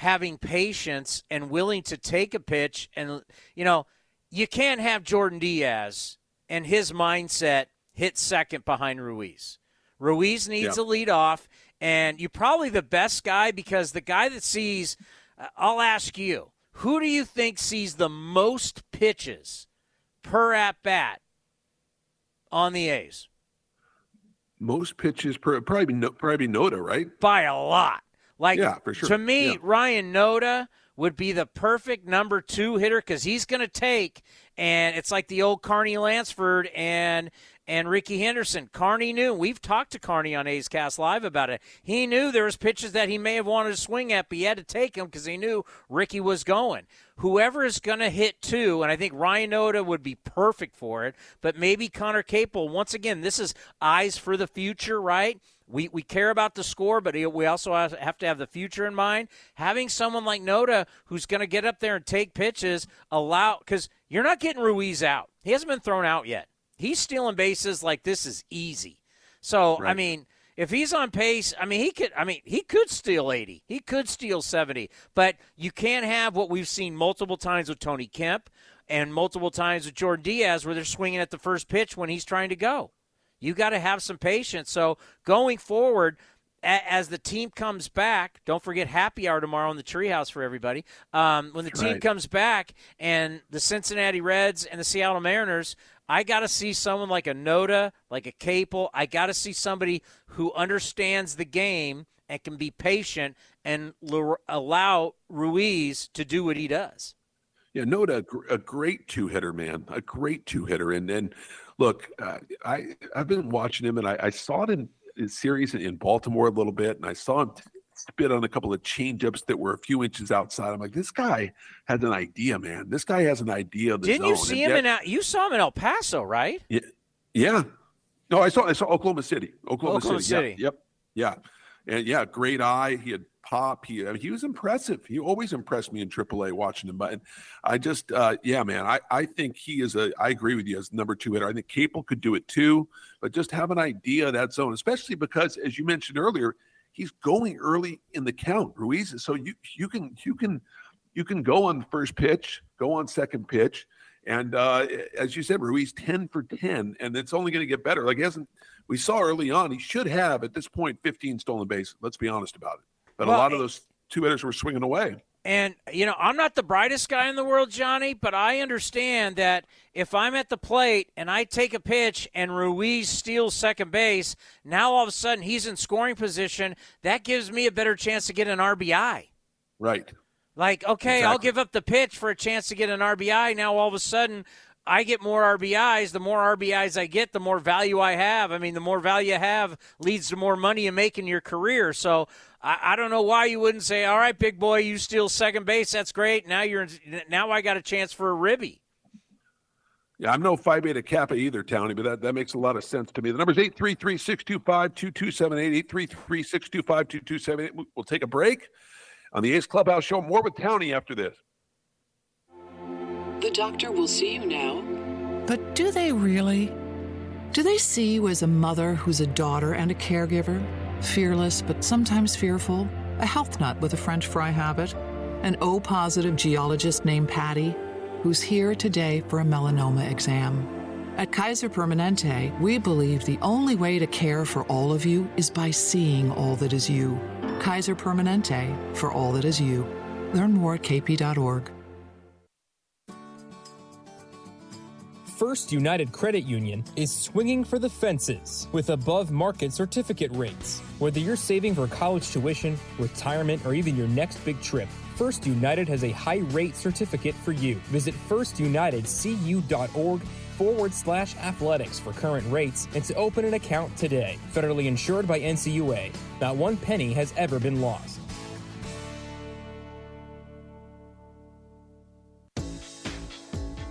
having patience and willing to take a pitch and you know you can't have Jordan Diaz and his mindset hit second behind Ruiz. Ruiz needs a lead off and you're probably the best guy because the guy that sees uh, I'll ask you, who do you think sees the most pitches per at bat on the A's? most pitches per probably probably Noda, right? By a lot. Like yeah, for sure. To me, yeah. Ryan Noda would be the perfect number two hitter because he's going to take, and it's like the old Carney Lansford and and Rickey Henderson. Carney knew. We've talked to Carney on A's Cast Live about it. He knew there was pitches that he may have wanted to swing at, but he had to take them because he knew Rickey was going. Whoever is going to hit two, and I think Ryan Noda would be perfect for it, but maybe Conner Capel. Once again, this is eyes for the future, right? We, we care about the score, but we also have to have the future in mind. Having someone like Noda who's going to get up there and take pitches, allow because you're not getting Ruiz out. He hasn't been thrown out yet. He's stealing bases like this is easy. So right. I mean, if he's on pace, I mean he could. I mean he could steal eighty. He could steal seventy. But you can't have what we've seen multiple times with Tony Kemp and multiple times with Jordan Diaz, where they're swinging at the first pitch when he's trying to go. You got to have some patience. So going forward, as the team comes back, don't forget happy hour tomorrow in the treehouse for everybody. Um, when the team right. comes back and the Cincinnati Reds and the Seattle Mariners, I got to see someone like a Noda, like a Capel. I got to see somebody who understands the game and can be patient and l- allow Ruiz to do what he does. Yeah, Noda, a great two hitter, man, a great two hitter. And then, look, uh, I I've been watching him, and I, I saw it in series in Baltimore a little bit, and I saw him spit on a couple of changeups that were a few inches outside. I'm like, this guy has an idea, man. This guy has an idea. Didn't zone. you see and him yet, in? You saw him in El Paso, right? Yeah. Yeah. No, I saw I saw Oklahoma City. Oklahoma, Oklahoma City. City. Yeah, yep. Yeah. And yeah, great eye. He had pop. He I mean, he was impressive. He always impressed me in AAA watching him. But I just uh, yeah, man. I I think he is a. I agree with you as number two hitter. I think Capel could do it too. But just have an idea of that zone, especially because as you mentioned earlier, he's going early in the count. Ruiz, so you you can you can you can go on the first pitch, go on second pitch, and uh, as you said, Ruiz ten for ten, and it's only going to get better. Like he hasn't. We saw early on he should have at this point 15 stolen bases. Let's be honest about it. But well, a lot of those two hitters were swinging away. And, you know, I'm not the brightest guy in the world, Johnny, but I understand that if I'm at the plate and I take a pitch and Ruiz steals second base, now all of a sudden he's in scoring position. That gives me a better chance to get an RBI. Right. Like, okay, exactly. I'll give up the pitch for a chance to get an RBI. Now all of a sudden, I get more RBIs. The more RBIs I get, the more value I have. I mean, the more value you have leads to more money you make in your career. So I, I don't know why you wouldn't say, "All right, big boy, you steal second base. That's great. Now you're now I got a chance for a ribby." Yeah, I'm no Phi Beta Kappa either, Townie, but that, that makes a lot of sense to me. The number is 833 625 2278. 833 625 2278. We'll take a break on the A's Clubhouse Show. More with Townie after this. The doctor will see you now. But do they really? Do they see you as a mother who's a daughter and a caregiver? Fearless, but sometimes fearful? A health nut with a French fry habit? An O positive geologist named Patty? who's here today for a melanoma exam. At Kaiser Permanente, we believe the only way to care for all of you is by seeing all that is you. Kaiser Permanente, for all that is you. Learn more at kp.org. First United Credit Union is swinging for the fences with above market certificate rates. Whether you're saving for college tuition, retirement, or even your next big trip, First United has a high rate certificate for you. Visit firstunitedcu.org forward slash athletics for current rates and to open an account today. Federally insured by NCUA. Not one penny has ever been lost.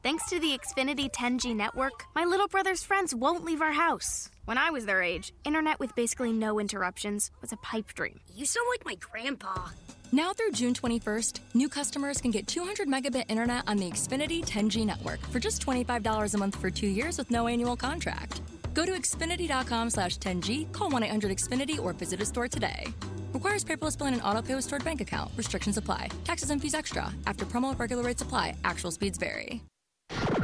Thanks to the Xfinity 10G network, my little brother's friends won't leave our house. When I was their age, internet with basically no interruptions was a pipe dream. You sound like my grandpa. Now through June 21st, new customers can get 200 megabit internet on the Xfinity 10G network for just $25 a month for two years with no annual contract. Go to Xfinity.com slash 10G, call 1-800-XFINITY, or visit a store today. Requires paperless billing and auto pay with stored bank account. Restrictions apply. Taxes and fees extra. After promo, regular rates apply. Actual speeds vary.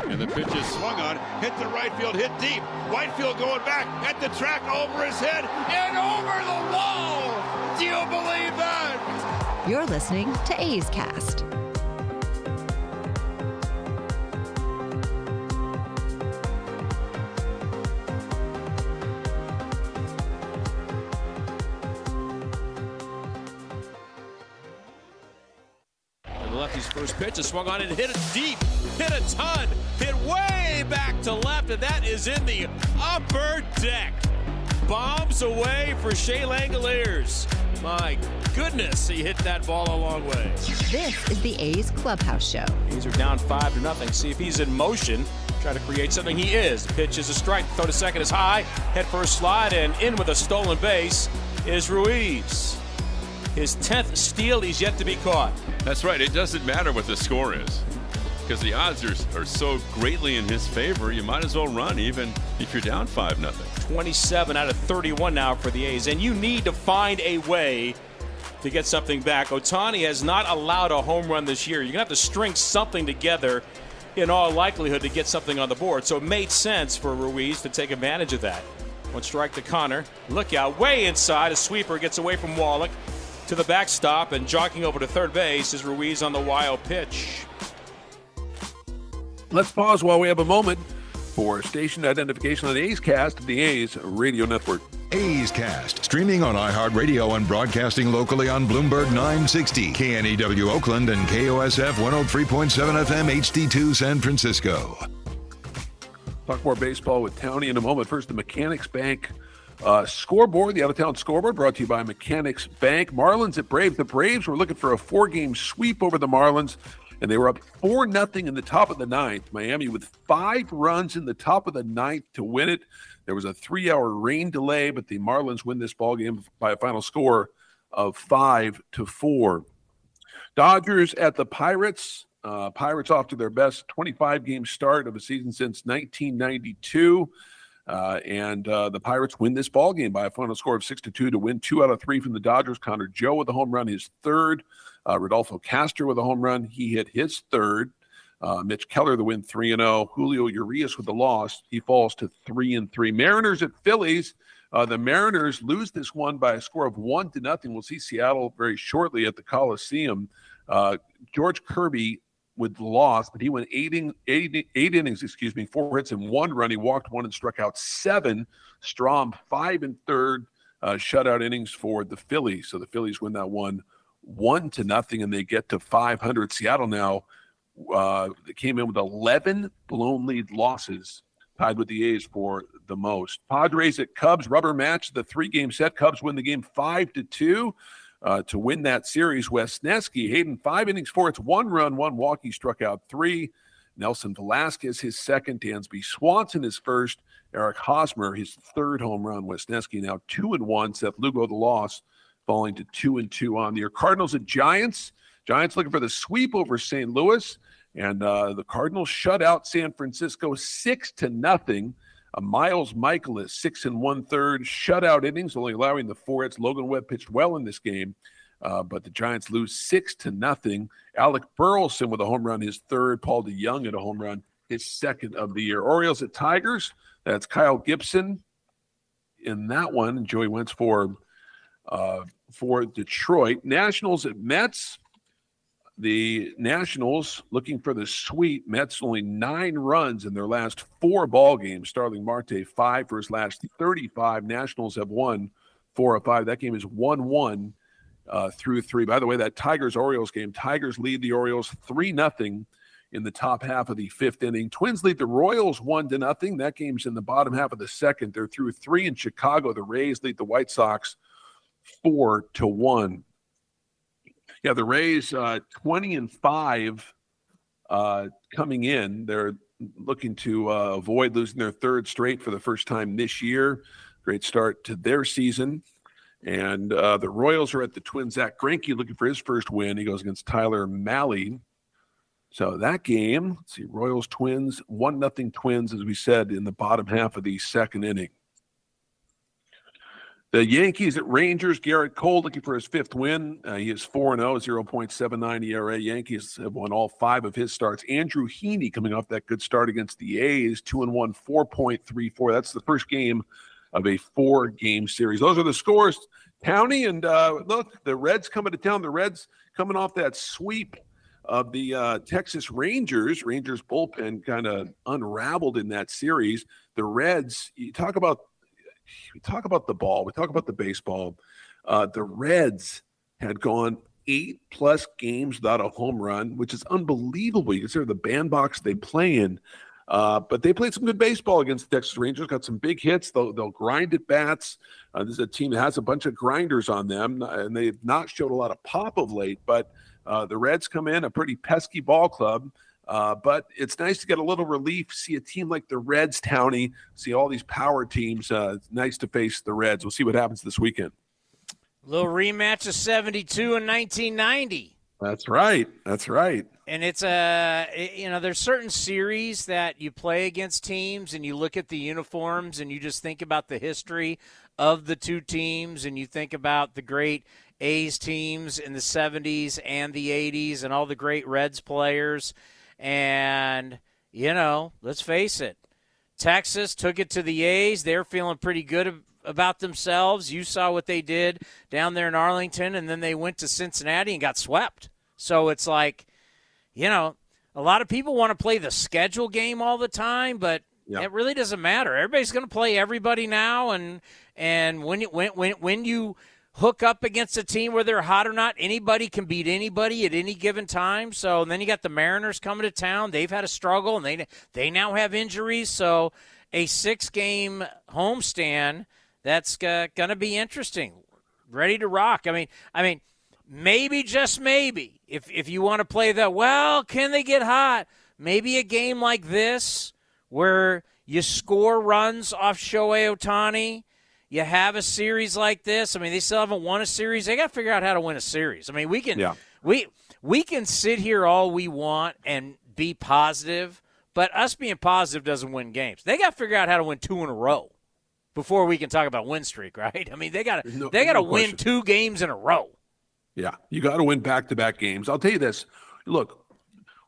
And the pitch is swung on, hit the right field, hit deep. Whitefield going back at the track over his head and over the wall. Do you believe that? You're listening to A's Cast. And lefty's first pitch is swung on and hit it deep, hit a ton, hit way back to left, and that is in the upper deck. Bombs away for Shea Langeliers. My goodness, he hit that ball a long way. This is the A's Clubhouse Show. A's are down five to nothing. See if he's in motion. Try to create something. He is. Pitch is a strike. Throw to second is high. Head first slide and in with a stolen base is Ruiz. His 10th steal. He's yet to be caught. That's right. It doesn't matter what the score is because the odds are, are so greatly in his favor. You might as well run even if you're down 5 nothing. 27 out of 31 now for the A's. And you need to find a way to get something back. Ohtani has not allowed a home run this year. You're going to have to string something together in all likelihood to get something on the board. So it made sense for Ruiz to take advantage of that. One strike to Conner. Look out, way inside. A sweeper gets away from Wallach to the backstop and jogging over to third base is Ruiz on the wild pitch. Let's pause while we have a moment for station identification on the A's Cast the A's Radio Network. A's Cast, streaming on iHeartRadio and broadcasting locally on Bloomberg 960, KNEW Oakland, and KOSF 103.7 FM HD2 San Francisco. Talk more baseball with Townie in a moment. First, the Mechanics Bank uh, scoreboard, the out of town scoreboard brought to you by Mechanics Bank. Marlins at Braves. The Braves were looking for a four game sweep over the Marlins, and they were up 4 nothing in the top of the ninth. Miami with five runs in the top of the ninth to win it. There was a three hour rain delay, but the Marlins win this ball game by a final score of 5 to 4. Dodgers at the Pirates. Uh, Pirates off to their best 25 game start of a season since 1992. Uh, and uh, the Pirates win this ball game by a final score of six to two to win two out of three from the Dodgers. Connor Joe with a home run, his third. Uh, Rodolfo Castro with a home run, he hit his third. Uh, Mitch Keller the win three and zero. Julio Urias with the loss. He falls to three and three. Mariners at Phillies. Uh, the Mariners lose this one by a score of one to nothing. We'll see Seattle very shortly at the Coliseum. George Kirby with the loss, but he went eight, in, eight, eight innings, excuse me, four hits and one run. He walked one and struck out seven. Strahm, five and third uh, shutout innings for the Phillies. So the Phillies win that one one to nothing, and they get to 500. Seattle now uh, came in with 11 blown lead losses, tied with the A's for the most. Padres at Cubs rubber match the three game set. Cubs win the game five to two. Uh, to win that series, Wesneski, Hayden, five innings, four. It's one run, one walk. He struck out three. Nelson Velázquez, his second. Dansby Swanson, his first. Eric Hosmer, his third home run. Wesneski now two and one. Seth Lugo, the loss, falling to two and two on the year. Cardinals and Giants. Giants looking for the sweep over St. Louis. And uh, the Cardinals shut out San Francisco six to nothing. Uh, Miles Mikolas, six and one third shutout innings, only allowing the four hits. Logan Webb pitched well in this game, uh, but the Giants lose six to nothing. Alec Burleson with a home run, his third. Paul DeJong at a home run, his second of the year. Orioles at Tigers. That's Kyle Gibson in that one. Joey Wentz for uh, for Detroit. Nationals at Mets. The Nationals looking for the sweep. Mets only nine runs in their last four ball games. Starling Marte five for his last 35. Nationals have won four of five. That game is 1 1 uh, through three. By the way, that Tigers Orioles game, Tigers lead the Orioles 3 nothing in the top half of the fifth inning. Twins lead the Royals 1 to nothing. That game's in the bottom half of the second. They're through three in Chicago. The Rays lead the White Sox 4 to 1. Yeah, the Rays uh, 20 and 5 uh, coming in. They're looking to uh, avoid losing their third straight for the first time this year. Great start to their season. And uh, the Royals are at the Twins. Zack Greinke looking for his first win. He goes against Tyler Mahle. So that game, let's see, Royals Twins, one nothing Twins, as we said in the bottom half of the second inning. The Yankees at Rangers, Gerrit Cole looking for his fifth win. Uh, he is 4 0, 0.79 ERA. Yankees have won all five of his starts. Andrew Heaney coming off that good start against the A's, 2 and 1, 4.34. That's the first game of a four game series. Those are the scores. Townie, and uh, look, the Reds coming to town. The Reds coming off that sweep of the uh, Texas Rangers. Rangers bullpen kind of unraveled in that series. The Reds, you talk about we talk about the ball, we talk about the baseball. Uh, the Reds had gone eight plus games without a home run, which is unbelievable. You consider the bandbox they play in. Uh, but they played some good baseball against the Texas Rangers. Got some big hits. They'll they'll grind at bats. Uh, this is a team that has a bunch of grinders on them, and they've not showed a lot of pop of late. But uh, the Reds come in a pretty pesky ball club. Uh, but it's nice to get a little relief. See a team like the Reds, Townie. See all these power teams. Uh, it's nice to face the Reds. We'll see what happens this weekend. A little rematch of 72 and 1990. That's right. That's right. And it's a, you know, there's certain series that you play against teams and you look at the uniforms and you just think about the history of the two teams and you think about the great A's teams in the 70s and the 80s and all the great Reds players. And, you know, let's face it, Texas took it to the A's. They're feeling pretty good about themselves. You saw what they did down there in Arlington, and then they went to Cincinnati and got swept. So it's like, you know, a lot of people want to play the schedule game all the time, but it really doesn't matter. Everybody's going to play everybody now, and and when you when when when you hook up against a team where they're hot or not. Anybody can beat anybody at any given time. So and then you got the Mariners coming to town. They've had a struggle and they they now have injuries. So a six game homestand that's uh, going to be interesting. Ready to rock. I mean, I mean, maybe just maybe if if you want to play the well, can they get hot? Maybe a game like this where you score runs off Shohei Ohtani you have a series like this. I mean, they still haven't won a series. They got to figure out how to win a series. I mean, we can yeah. we we can sit here all we want and be positive, but us being positive doesn't win games. They got to figure out how to win two in a row before we can talk about win streak, right? I mean, they got to no, they got to no win question. two games in a row. Yeah, you got to win back to back games. I'll tell you this. Look,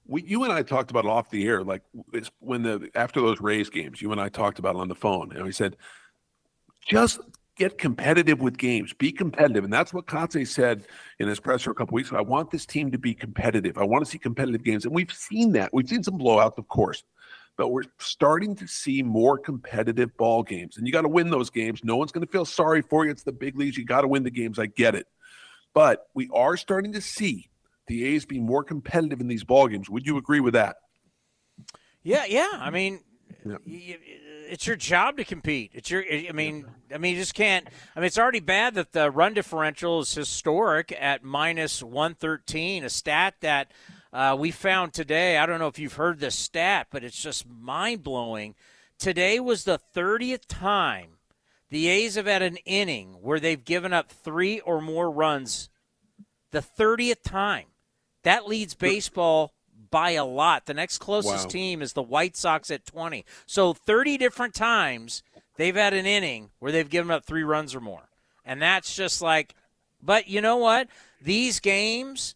we, you and I talked about it off the air, like it's when the after those Rays games, you and I talked about it on the phone, and we said, just get competitive with games, be competitive, and that's what Kotsay said in his presser a couple weeks ago. I want this team to be competitive. I want to see competitive games, and we've seen that. We've seen some blowouts, of course, but we're starting to see more competitive ball games, and you got to win those games. No one's going to feel sorry for you. It's the big leagues. You got to win the games. I get it, but we are starting to see the A's be more competitive in these ball games. Would you agree with that? Yeah, yeah. I mean, yeah. It's your job to compete. It's your. I mean, I mean, you just can't. I mean, it's already bad that the run differential is historic at minus one thirteen, a stat that uh, we found today. I don't know if you've heard this stat, but it's just mind blowing. Today was the thirtieth time the A's have had an inning where they've given up three or more runs. The thirtieth time. That leads baseball by a lot. The next closest wow. team is the White Sox at 20. So 30 different times they've had an inning where they've given up three runs or more. And that's just like, but you know what? These games,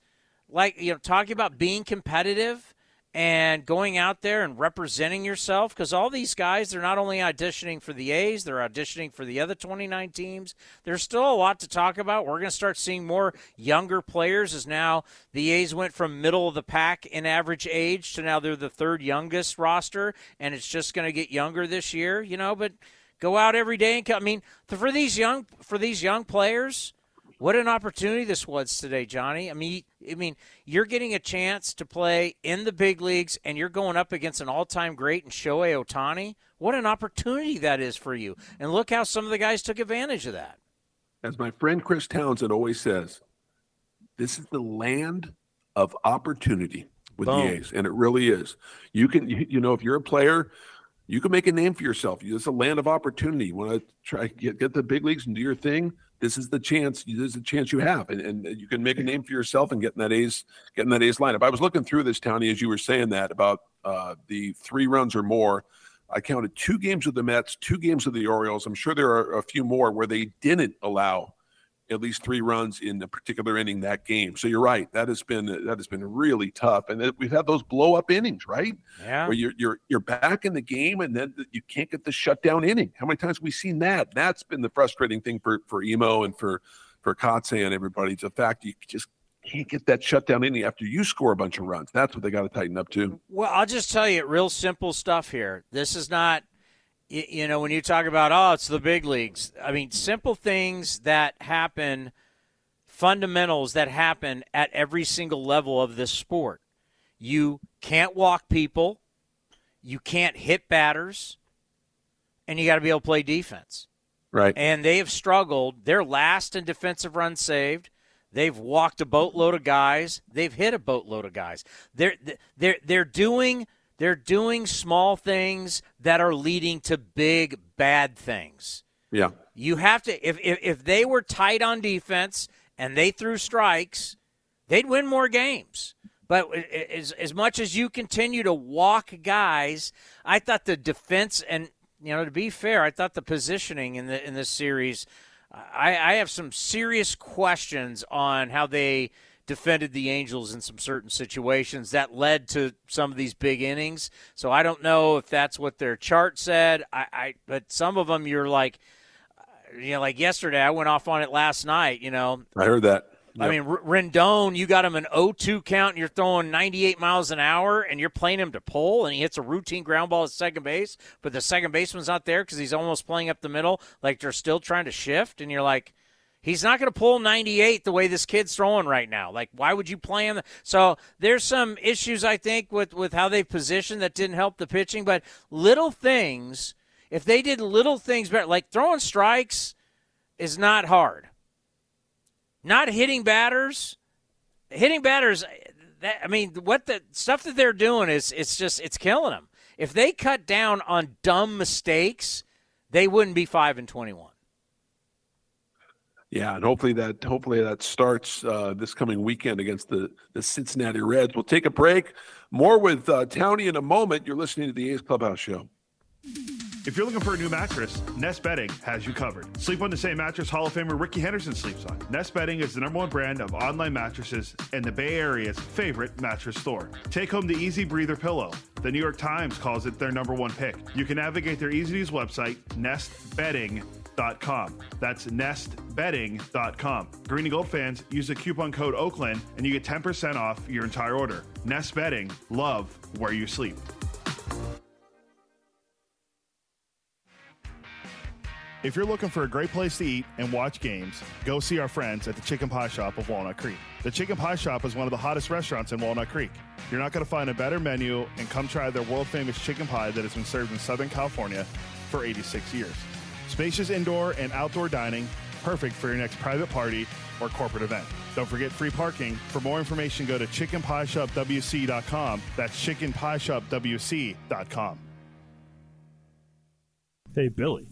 like, you know, talking about being competitive, and going out there and representing yourself because all these guys they're not only auditioning for the A's they're auditioning for the other 29 teams. There's still a lot to talk about. We're going to start seeing more younger players as now the A's went from middle of the pack in average age to now they're the third youngest roster and it's just going to get younger this year you know but go out every day and come, I mean for these young for these young players what an opportunity this was today, Johnny. I mean, I mean, you're getting a chance to play in the big leagues, and you're going up against an all-time great in Shohei Ohtani. What an opportunity that is for you! And look how some of the guys took advantage of that. As my friend Chris Townsend always says, this is the land of opportunity with Boom. the A's, and it really is. You can, you, you know, if you're a player you can make a name for yourself. It's a land of opportunity. You want to try get get the big leagues and do your thing. This is the chance. This is the chance you have, and, and you can make a name for yourself and getting that A's getting that A's lineup. I was looking through this, Tony, as you were saying that about uh, the three runs or more. I counted two games with the Mets, two games with the Orioles. I'm sure there are a few more where they didn't allow at least three runs in a particular inning that game. So you're right. That has been that has been really tough, and we've had those blow up innings, right? Yeah. Where you're you're you're back in the game, and then you can't get the shutdown inning. How many times have we seen that? That's been the frustrating thing for for Emo and for for Kotsay and everybody. It's a fact you just can't get that shutdown inning after you score a bunch of runs. That's what they got to tighten up to. Well, I'll just tell you, real simple stuff here. This is not you know, when you talk about, oh, it's the big leagues, I mean, simple things that happen, fundamentals that happen at every single level of this sport. You can't walk people, you can't hit batters, and you got to be able to play defense. Right. And they have struggled. They're last in defensive runs saved. They've walked a boatload of guys. They've hit a boatload of guys. They're they're they're doing – they're doing small things that are leading to big bad things. Yeah. You have to if if, if they were tight on defense and they threw strikes, they'd win more games. But as, as much as you continue to walk guys, I thought the defense and you know to be fair, I thought the positioning in the in this series, I, I have some serious questions on how they defended the Angels in some certain situations that led to some of these big innings. So I don't know if that's what their chart said. I, I but some of them you're like, uh, you know, like yesterday I went off on it last night. You know, I heard that. Yep. I mean, Rendon, you got him an 0-2 count, and you're throwing 98 miles an hour, and you're playing him to pull, and he hits a routine ground ball at second base, but the second baseman's not there because he's almost playing up the middle, like they're still trying to shift, and you're like, He's not going to pull 98 the way this kid's throwing right now. Like, why would you play him? So there's some issues I think with with how they positioned that didn't help the pitching. But little things, if they did little things better, like throwing strikes, is not hard. Not hitting batters, hitting batters. That, I mean, what the stuff that they're doing is it's just it's killing them. If they cut down on dumb mistakes, they wouldn't be five and twenty-one. Yeah, and hopefully that hopefully that starts uh, this coming weekend against the the Cincinnati Reds. We'll take a break. More with uh, Townie in a moment. You're listening to the A's Clubhouse Show. If you're looking for a new mattress, Nest Bedding has you covered. Sleep on the same mattress Hall of Famer Rickey Henderson sleeps on. Nest Bedding is the number one brand of online mattresses and the Bay Area's favorite mattress store. Take home the Easy Breather pillow. The New York Times calls it their number one pick. You can navigate their easy to use website, nestbedding.com. That's nestbedding.com. Green and Gold fans use the coupon code Oakland and you get 10% off your entire order. Nest Bedding, love where you sleep. If you're looking for a great place to eat and watch games, go see our friends at the Chicken Pie Shop of Walnut Creek. The Chicken Pie Shop is one of the hottest restaurants in Walnut Creek. You're not going to find a better menu, and come try their world famous chicken pie that has been served in Southern California for 86 years. Spacious indoor and outdoor dining, perfect for your next private party or corporate event. Don't forget free parking. For more information, go to chickenpieshopwc.com. That's chickenpieshopwc.com. Hey, Billy,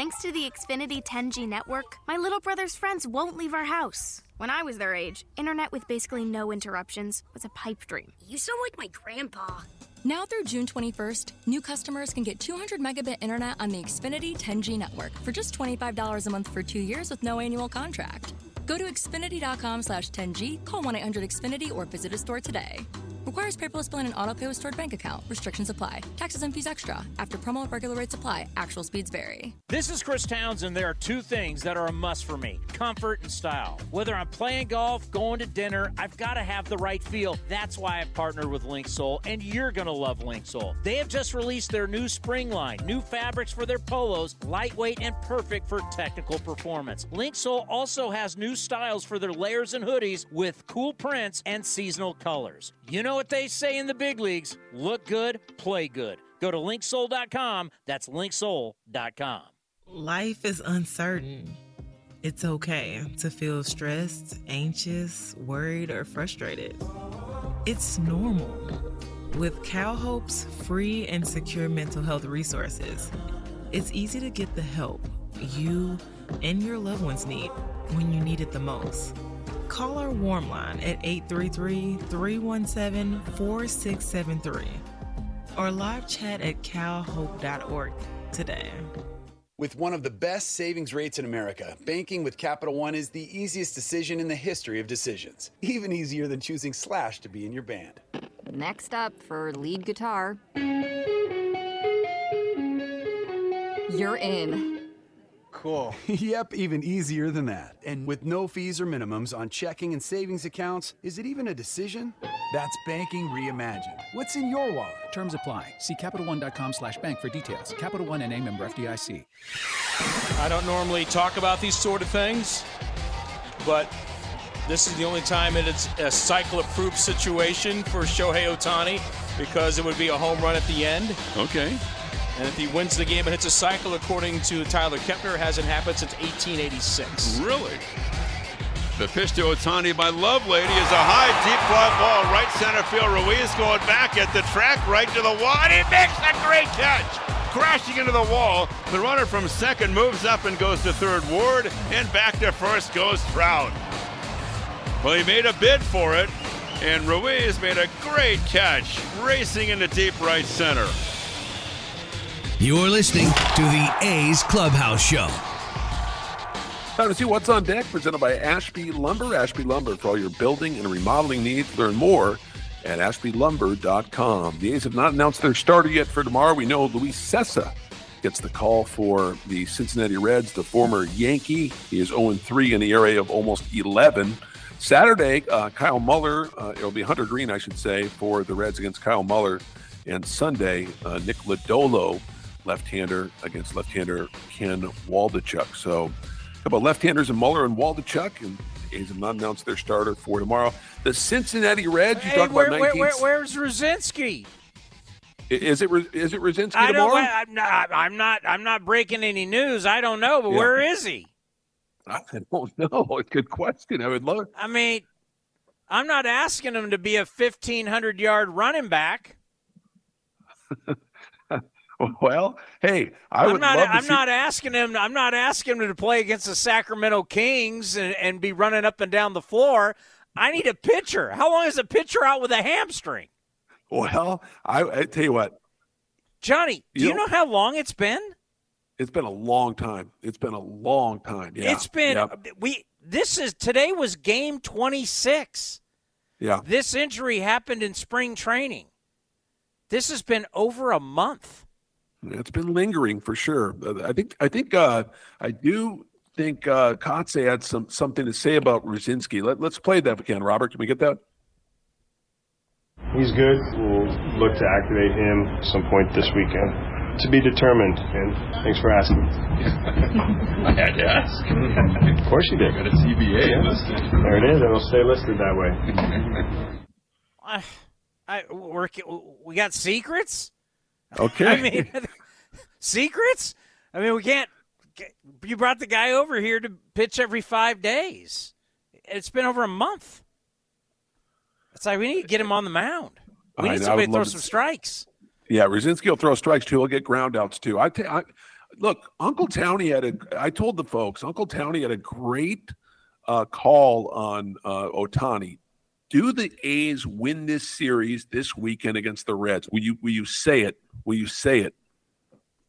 Thanks to the Xfinity 10G network, my little brother's friends won't leave our house. When I was their age, internet with basically no interruptions was a pipe dream. You sound like my grandpa. Now through June 21st, new customers can get 200 megabit internet on the Xfinity 10G network for just $25 a month for two years with no annual contract. Go to Xfinity.com slash 10G, call 1 800 Xfinity, or visit a store today. Requires paperless billing and auto pay with stored bank account. Restrictions apply. Taxes and fees extra. After promo, regular rates apply. Actual speeds vary. This is Chris Townsend. There are two things that are a must for me comfort and style. Whether I'm playing golf, going to dinner, I've got to have the right feel. That's why I've partnered with Linksoul, and you're going to love Linksoul. They have just released their new spring line, new fabrics for their polos, lightweight and perfect for technical performance. Linksoul also has new styles for their layers and hoodies with cool prints and seasonal colors. You know what they say in the big leagues look good, play good. Go to linksoul.com. That's linksoul.com. Life is uncertain. It's okay to feel stressed, anxious, worried, or frustrated. It's normal. With CalHope's free and secure mental health resources, it's easy to get the help you and your loved ones need when you need it the most. Call our warm line at 833 317 4673 or live chat at calhope.org today. With one of the best savings rates in America, banking with Capital One is the easiest decision in the history of decisions. Even easier than choosing Slash to be in your band. Next up for lead guitar. You're in. Cool. yep, even easier than that. And with no fees or minimums on checking and savings accounts, is it even a decision? That's banking reimagined. What's in your wallet? Terms apply. See CapitalOne.com slash bank for details. Capital One and a member FDIC. I don't normally talk about these sort of things, but this is the only time it's a cycle-approved situation for Shohei Ohtani because it would be a home run at the end. Okay. And if he wins the game and hits a cycle, according to Tyler Kepner, hasn't happened since 1886. Really? The pitch to Ohtani by Lovelady is a high, deep fly ball, right center field. Ruiz going back at the track, right to the wall, and he makes a great catch. Crashing into the wall, the runner from second moves up and goes to third ward, and back to first goes Trout. Well, he made a bid for it, and Ruiz made a great catch, racing into deep right center. You're listening to the A's Clubhouse Show. Time to see what's on deck, presented by Ashby Lumber. Ashby Lumber for all your building and remodeling needs. Learn more at ashbylumber.com. The A's have not announced their starter yet for tomorrow. We know Luis Cessa gets the call for the Cincinnati Reds, the former Yankee. He is 0 3 in the area of almost 11. Saturday, uh, Kyle Muller, uh, it'll be Hunter Greene, I should say, for the Reds against Kyle Muller. And Sunday, uh, Nick Lodolo, left-hander against left-hander Ken Waldichuk. So, a couple of left-handers and Muller and Waldichuk, and A's have not announced their starter for tomorrow. The Cincinnati Reds, you hey, talk where, about where, 19... where, where's Rucinski? Is it is it Rucinski I don't. tomorrow? I'm not. I'm not. I'm not breaking any news. I don't know. But Yeah. where is he? I don't know. Good question. I would love. I mean, I'm not asking him to be a 1500 yard running back. Well, hey, I am would not. love I'm see. not asking him. I'm not asking him to play against the Sacramento Kings and, and be running up and down the floor. I need a pitcher. How long is a pitcher out with a hamstring? Well, I, I tell you what, Johnny, do You you, know- know how long it's been? it's been a long time. It's been a long time. Yeah, It's been yeah, we. This is today was game 26. yeah. This injury happened in spring training. This has been over a month. It's been lingering for sure. I think. I think. Uh, I do think uh, Kotsay had some something to say about Rucinski. Let, let's play that if we can. Robert, can we get that? He's good. We'll look to activate him some point this weekend. To be determined, and thanks for asking. I had to ask. of course you did. Got a CBA listed. There it is. It'll stay listed that way. I, I we're, we got secrets. Okay. I mean, secrets. I mean, we can't. You brought the guy over here to pitch every five days. It's been over a month. It's like we need to get him on the mound. We need I somebody would to throw love to some strikes. Yeah, Rucinski will throw strikes too. He'll get ground outs too. I, ta- look, Uncle Townie had a. I told the folks, Uncle Townie had a great uh, call on uh, Ohtani. Do the A's win this series this weekend against the Reds? Will you? Will you say it? Will you say it?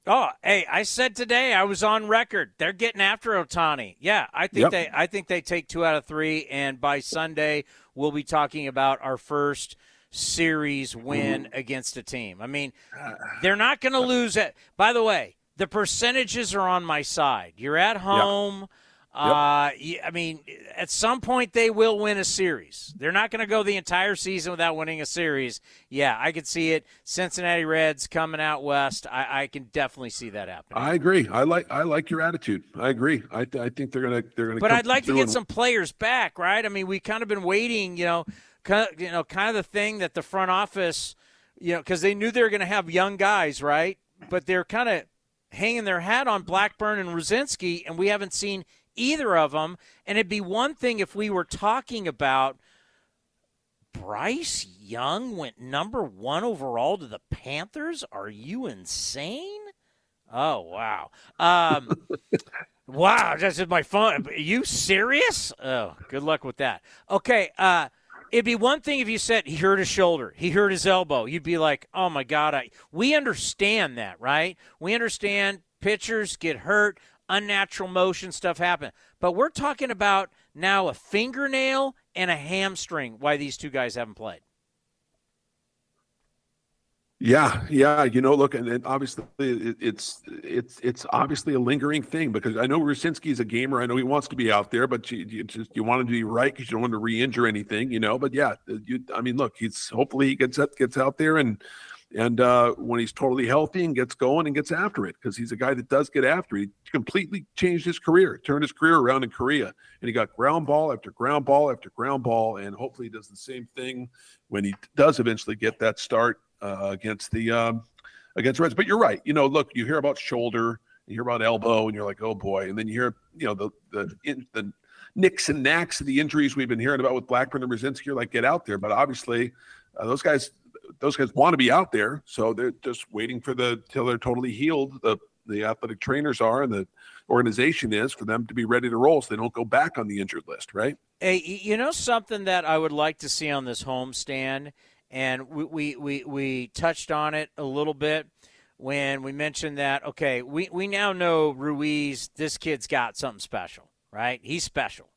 Oh, hey, I said today I was on record. They're getting after Ohtani. Yeah, I think Yep. they I think they take 2 out of 3 and by Sunday we'll be talking about our first series win mm-hmm. against a team. I mean, uh, they're not going to lose it. By the way, the percentages are on my side. You're at home. Uh, y- I mean, at some point they will win a series. They're not going to go the entire season without winning a series. Yeah, I could see it. Cincinnati Reds coming out west. I, I can definitely see that happening. I agree. I like. I like your attitude. I agree. I, th- I think they're gonna. They're gonna. But I'd like to get and- some players back, right? I mean, we kind of been waiting, you know, kind of, you know, kind of the thing that the front office, you know, because they knew they were going to have young guys, right? But they're kind of hanging their hat on Blackburn and Rucinski, and we haven't seen either of them. And it'd be one thing if we were talking about Bryce Young went number one overall to the Panthers. Are you insane? Oh wow. Um, wow, that's just my phone. Are you serious? Oh, good luck with that. Okay, uh, it'd be one thing if you said he hurt his shoulder, he hurt his elbow. You'd be like, oh my god, I. We understand that, right? We understand pitchers get hurt, unnatural motion stuff happen, but we're talking about now a fingernail and a hamstring. Why these two guys haven't played? Yeah, yeah. You know, look, and, and obviously it, it's it's it's obviously a lingering thing because I know Rucinski is a gamer. I know he wants to be out there, but you, you just you want him to be right because you don't want to re-injure anything, you know. But yeah, you, I mean, look, he's hopefully he gets gets out there and and uh, when he's totally healthy and gets going and gets after it because he's a guy that does get after it. He completely changed his career, turned his career around in Korea, and he got ground ball after ground ball after ground ball, and hopefully he does the same thing when he does eventually get that start uh, against the um, against Reds. But you're right. You know, look, you hear about shoulder, you hear about elbow, and you're like, oh boy. And then you hear, you know, the the in, the nicks and knacks of the injuries we've been hearing about with Blackburn and Rucinski. You're like, get out there. But obviously, uh, those guys those guys want to be out there, so they're just waiting for the till they're totally healed. The the athletic trainers are and the organization is for them to be ready to roll, so they don't go back on the injured list, right? Hey, you know something that I would like to see on this homestand and we, we, we, we touched on it a little bit when we mentioned that, okay, we, we now know Ruiz, this kid's got something special, right? He's special.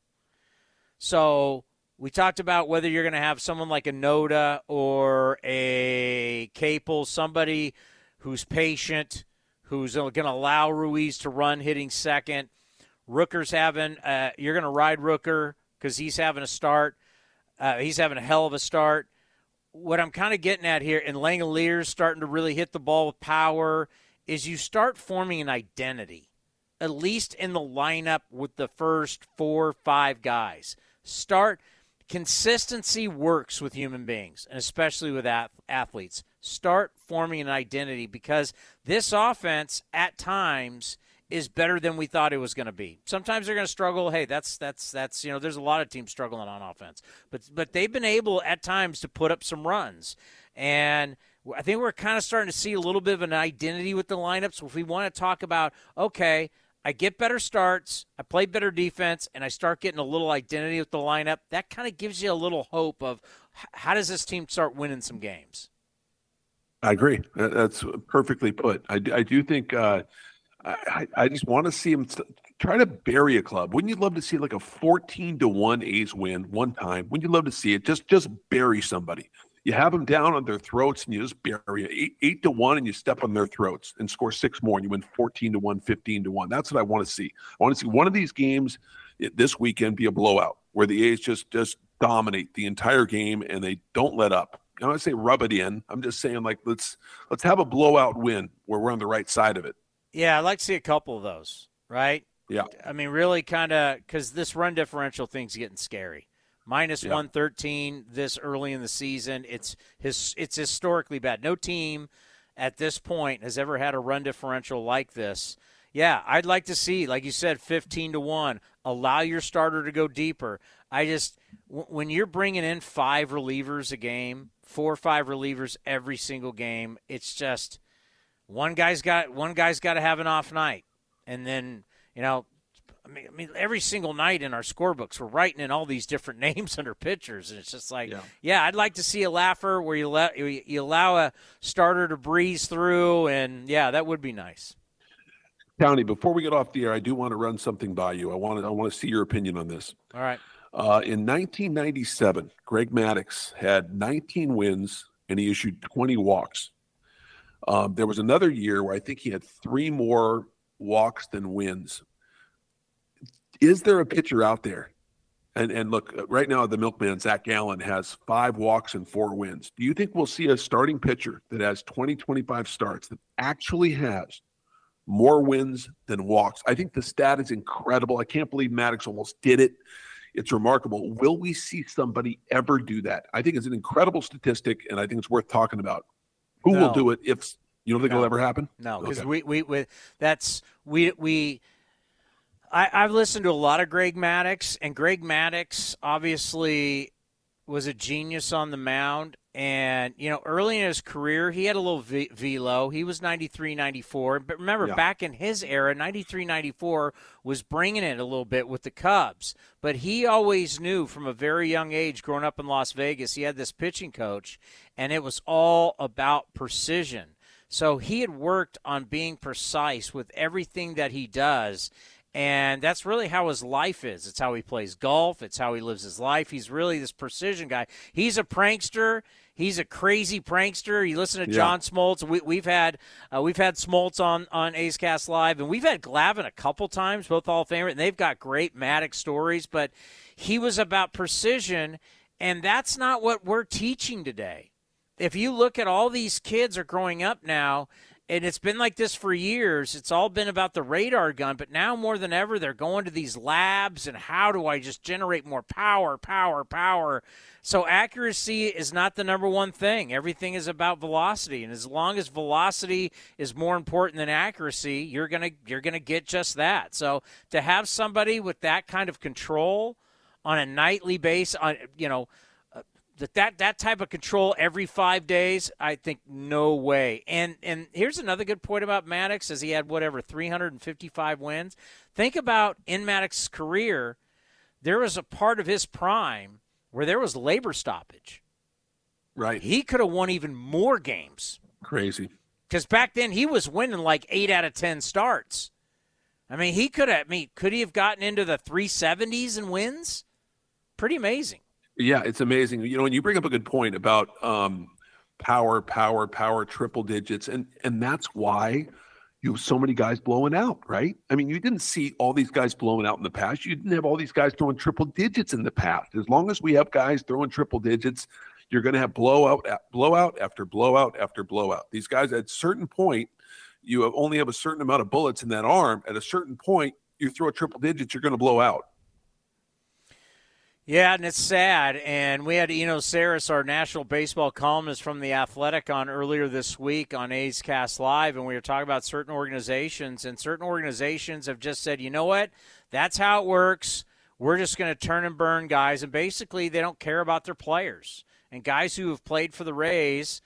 So we talked about whether you're going to have someone like a Noda or a Capel, somebody who's patient, who's going to allow Ruiz to run hitting second. Rooker's having, uh, you're going to ride Rooker because he's having a start. Uh, he's having a hell of a start what I'm kind of getting at here, and Langeliers starting to really hit the ball with power, is you start forming an identity, at least in the lineup with the first four, five guys. Start consistency works with human beings, and especially with athletes. Start forming an identity because this offense at times is better than we thought it was going to be. Sometimes they're going to struggle. Hey, that's that's that's you know, there's a lot of teams struggling on offense, but but they've been able at times to put up some runs, and I think we're kind of starting to see a little bit of an identity with the lineups. If we want to talk about okay. I get better starts, I play better defense, and I start getting a little identity with the lineup. That kind of gives you a little hope of how does this team start winning some games. I agree. That's perfectly put. I, I do think uh, I, I just want to see him try to bury a club. Wouldn't you love to see like a 14 to 1 A's win one time? Wouldn't you love to see it? Just just bury somebody. You have them down on their throats and you just bury it. Eight, eight to 1 and you step on their throats and score six more and you win 14 to 1, 15 to 1. That's what I want to see. I want to see one of these games eh, this weekend be a blowout where the A's just just dominate the entire game and they don't let up. I don't say rub it in. I'm just saying like let's let's have a blowout win where we're on the right side of it. Yeah, I'd like to see a couple of those, right? Yeah. I mean, really kind of because this run differential thing's getting scary. Minus yeah. 113 this early in the season. It's his it's historically bad. No team at this point has ever had a run differential like this. Yeah, I'd like to see, like you said, 15 to 1. Allow your starter to go deeper. I just, when you're bringing in five relievers a game, four or five relievers every single game, it's just, one guy's got one guy's got to have an off night, and then you know, I mean, I mean, every single night in our scorebooks, we're writing in all these different names under pitchers, and it's just like, yeah, yeah I'd like to see a laugher where you let you allow a starter to breeze through, and yeah, that would be nice. Townie, before we get off the air, I do want to run something by you. I want to I want to see your opinion on this. All right. Uh, in 1997, Greg Maddux had 19 wins and he issued 20 walks. Um, there was another year where I think he had three more walks than wins. Is there a pitcher out there? And and look, uh, right now the milkman Zac Gallen has five walks and four wins. Do you think we'll see a starting pitcher that has 20, 25 starts that actually has more wins than walks? I think the stat is incredible. I can't believe Maddux almost did it. It's remarkable. Will we see somebody ever do that? I think it's an incredible statistic, and I think it's worth talking about. Who no. will do it if you don't think no. it'll ever happen? No, because okay. we, we, we that's we we I, I've listened to a lot of Greg Maddux, and Greg Maddux obviously was a genius on the mound. And, you know, early in his career, he had a little v- velo. He was 93, 94. But remember, yeah. back in his era, 93, 94 was bringing it a little bit with the Cubs. But he always knew from a very young age, growing up in Las Vegas, he had this pitching coach, and it was all about precision. So he had worked on being precise with everything that he does And that's really how his life is. It's how he plays golf. It's how he lives his life. He's really this precision guy. He's a prankster. He's a crazy prankster. You listen to Yeah. John Smoltz. We, we've had uh, we've had Smoltz on on A's Cast Live, and we've had Glavine a couple times, both Hall of Famer, and they've got great Maddux stories. But he was about precision, and that's not what we're teaching today. If you look at all these kids are growing up now, and it's been like this for years. It's all been about the radar gun, but now more than ever, they're going to these labs and how do I just generate more power, power, power. So accuracy is not the number one thing. Everything is about velocity, and as long as velocity is more important than accuracy, you're gonna you're gonna get just that. So to have somebody with that kind of control on a nightly base, on you know that that that type of control every five days, I think no way. And and here's another good point about Maddux: is he had whatever 355 wins. Think about in Maddux's career, there was a part of his prime where there was labor stoppage. Right. He could have won even more games Crazy. because back then he was winning like eight out of ten starts. I mean, he could have. I mean, could he have gotten into the 370s and wins? Pretty amazing. Yeah, it's amazing. You know, and you bring up a good point about um, power, power, power, triple digits, and and that's why you have so many guys blowing out, right? I mean, you didn't see all these guys blowing out in the past. You didn't have all these guys throwing triple digits in the past. As long as we have guys throwing triple digits, you're going to have blowout, blowout after blowout after blowout. These guys, at a certain point, you have only have a certain amount of bullets in that arm. At a certain point, you throw a triple digits, you're going to blow out. Yeah, and it's sad. And we had Eno Sarris, our national baseball columnist from The Athletic, on earlier this week on A's Cast Live, and we were talking about certain organizations, and certain organizations have just said, you know what, that's how it works. We're just going to turn and burn guys, and basically they don't care about their players. And guys who have played for the Rays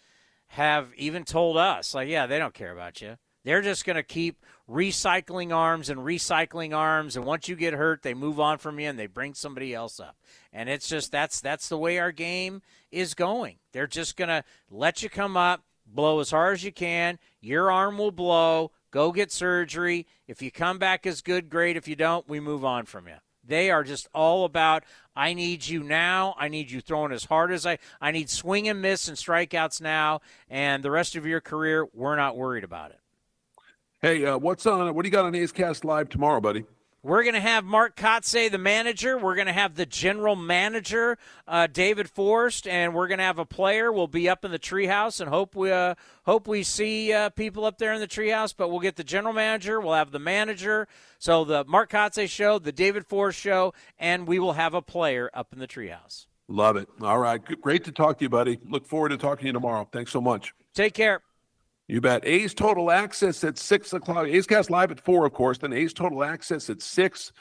have even told us, like, yeah, they don't care about you. They're just going to keep recycling arms and recycling arms, and once you get hurt, they move on from you and they bring somebody else up. And it's just that's that's the way our game is going. They're just going to let you come up, blow as hard as you can. Your arm will blow. Go get surgery. If you come back as good, great. If you don't, we move on from you. They are just all about I need you now. I need you throwing as hard as I I need swing and miss and strikeouts now and the rest of your career, we're not worried about it. Hey, uh, what's on? What do you got on A's Cast Live tomorrow, buddy? We're going to have Mark Kotsay, the manager. We're going to have the general manager, uh, David Forst, and we're going to have a player. We'll be up in the treehouse and hope we uh, hope we see uh, people up there in the treehouse. But we'll get the general manager. We'll have the manager. So the Mark Kotsay show, the David Forst show, and we will have a player up in the treehouse. Love it. All right. Great to talk to you, buddy. Look forward to talking to you tomorrow. Thanks so much. Take care. You bet. A's Total Access at 6 o'clock. A's Cast Live at 4, of course. Then A's Total Access at 6.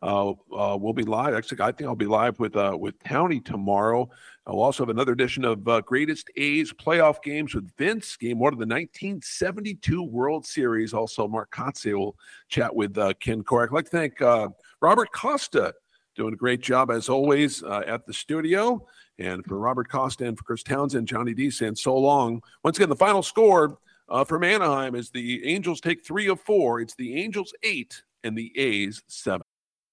Uh, uh, we'll be live. Actually, I think I'll be live with uh, with Townie tomorrow. I'll also have another edition of uh, Greatest A's Playoff Games with Vince, game one of the 1972 World Series. Also, Mark Kotsay will chat with uh, Ken Korach. I'd like to thank uh, Robert Costa, doing a great job as always uh, at the studio. And for Robert Costa and for Chris Townsend, Johnny D saying so long. Once again, the final score uh, from Anaheim is the Angels take three of four. It's the Angels eight and the A's seven.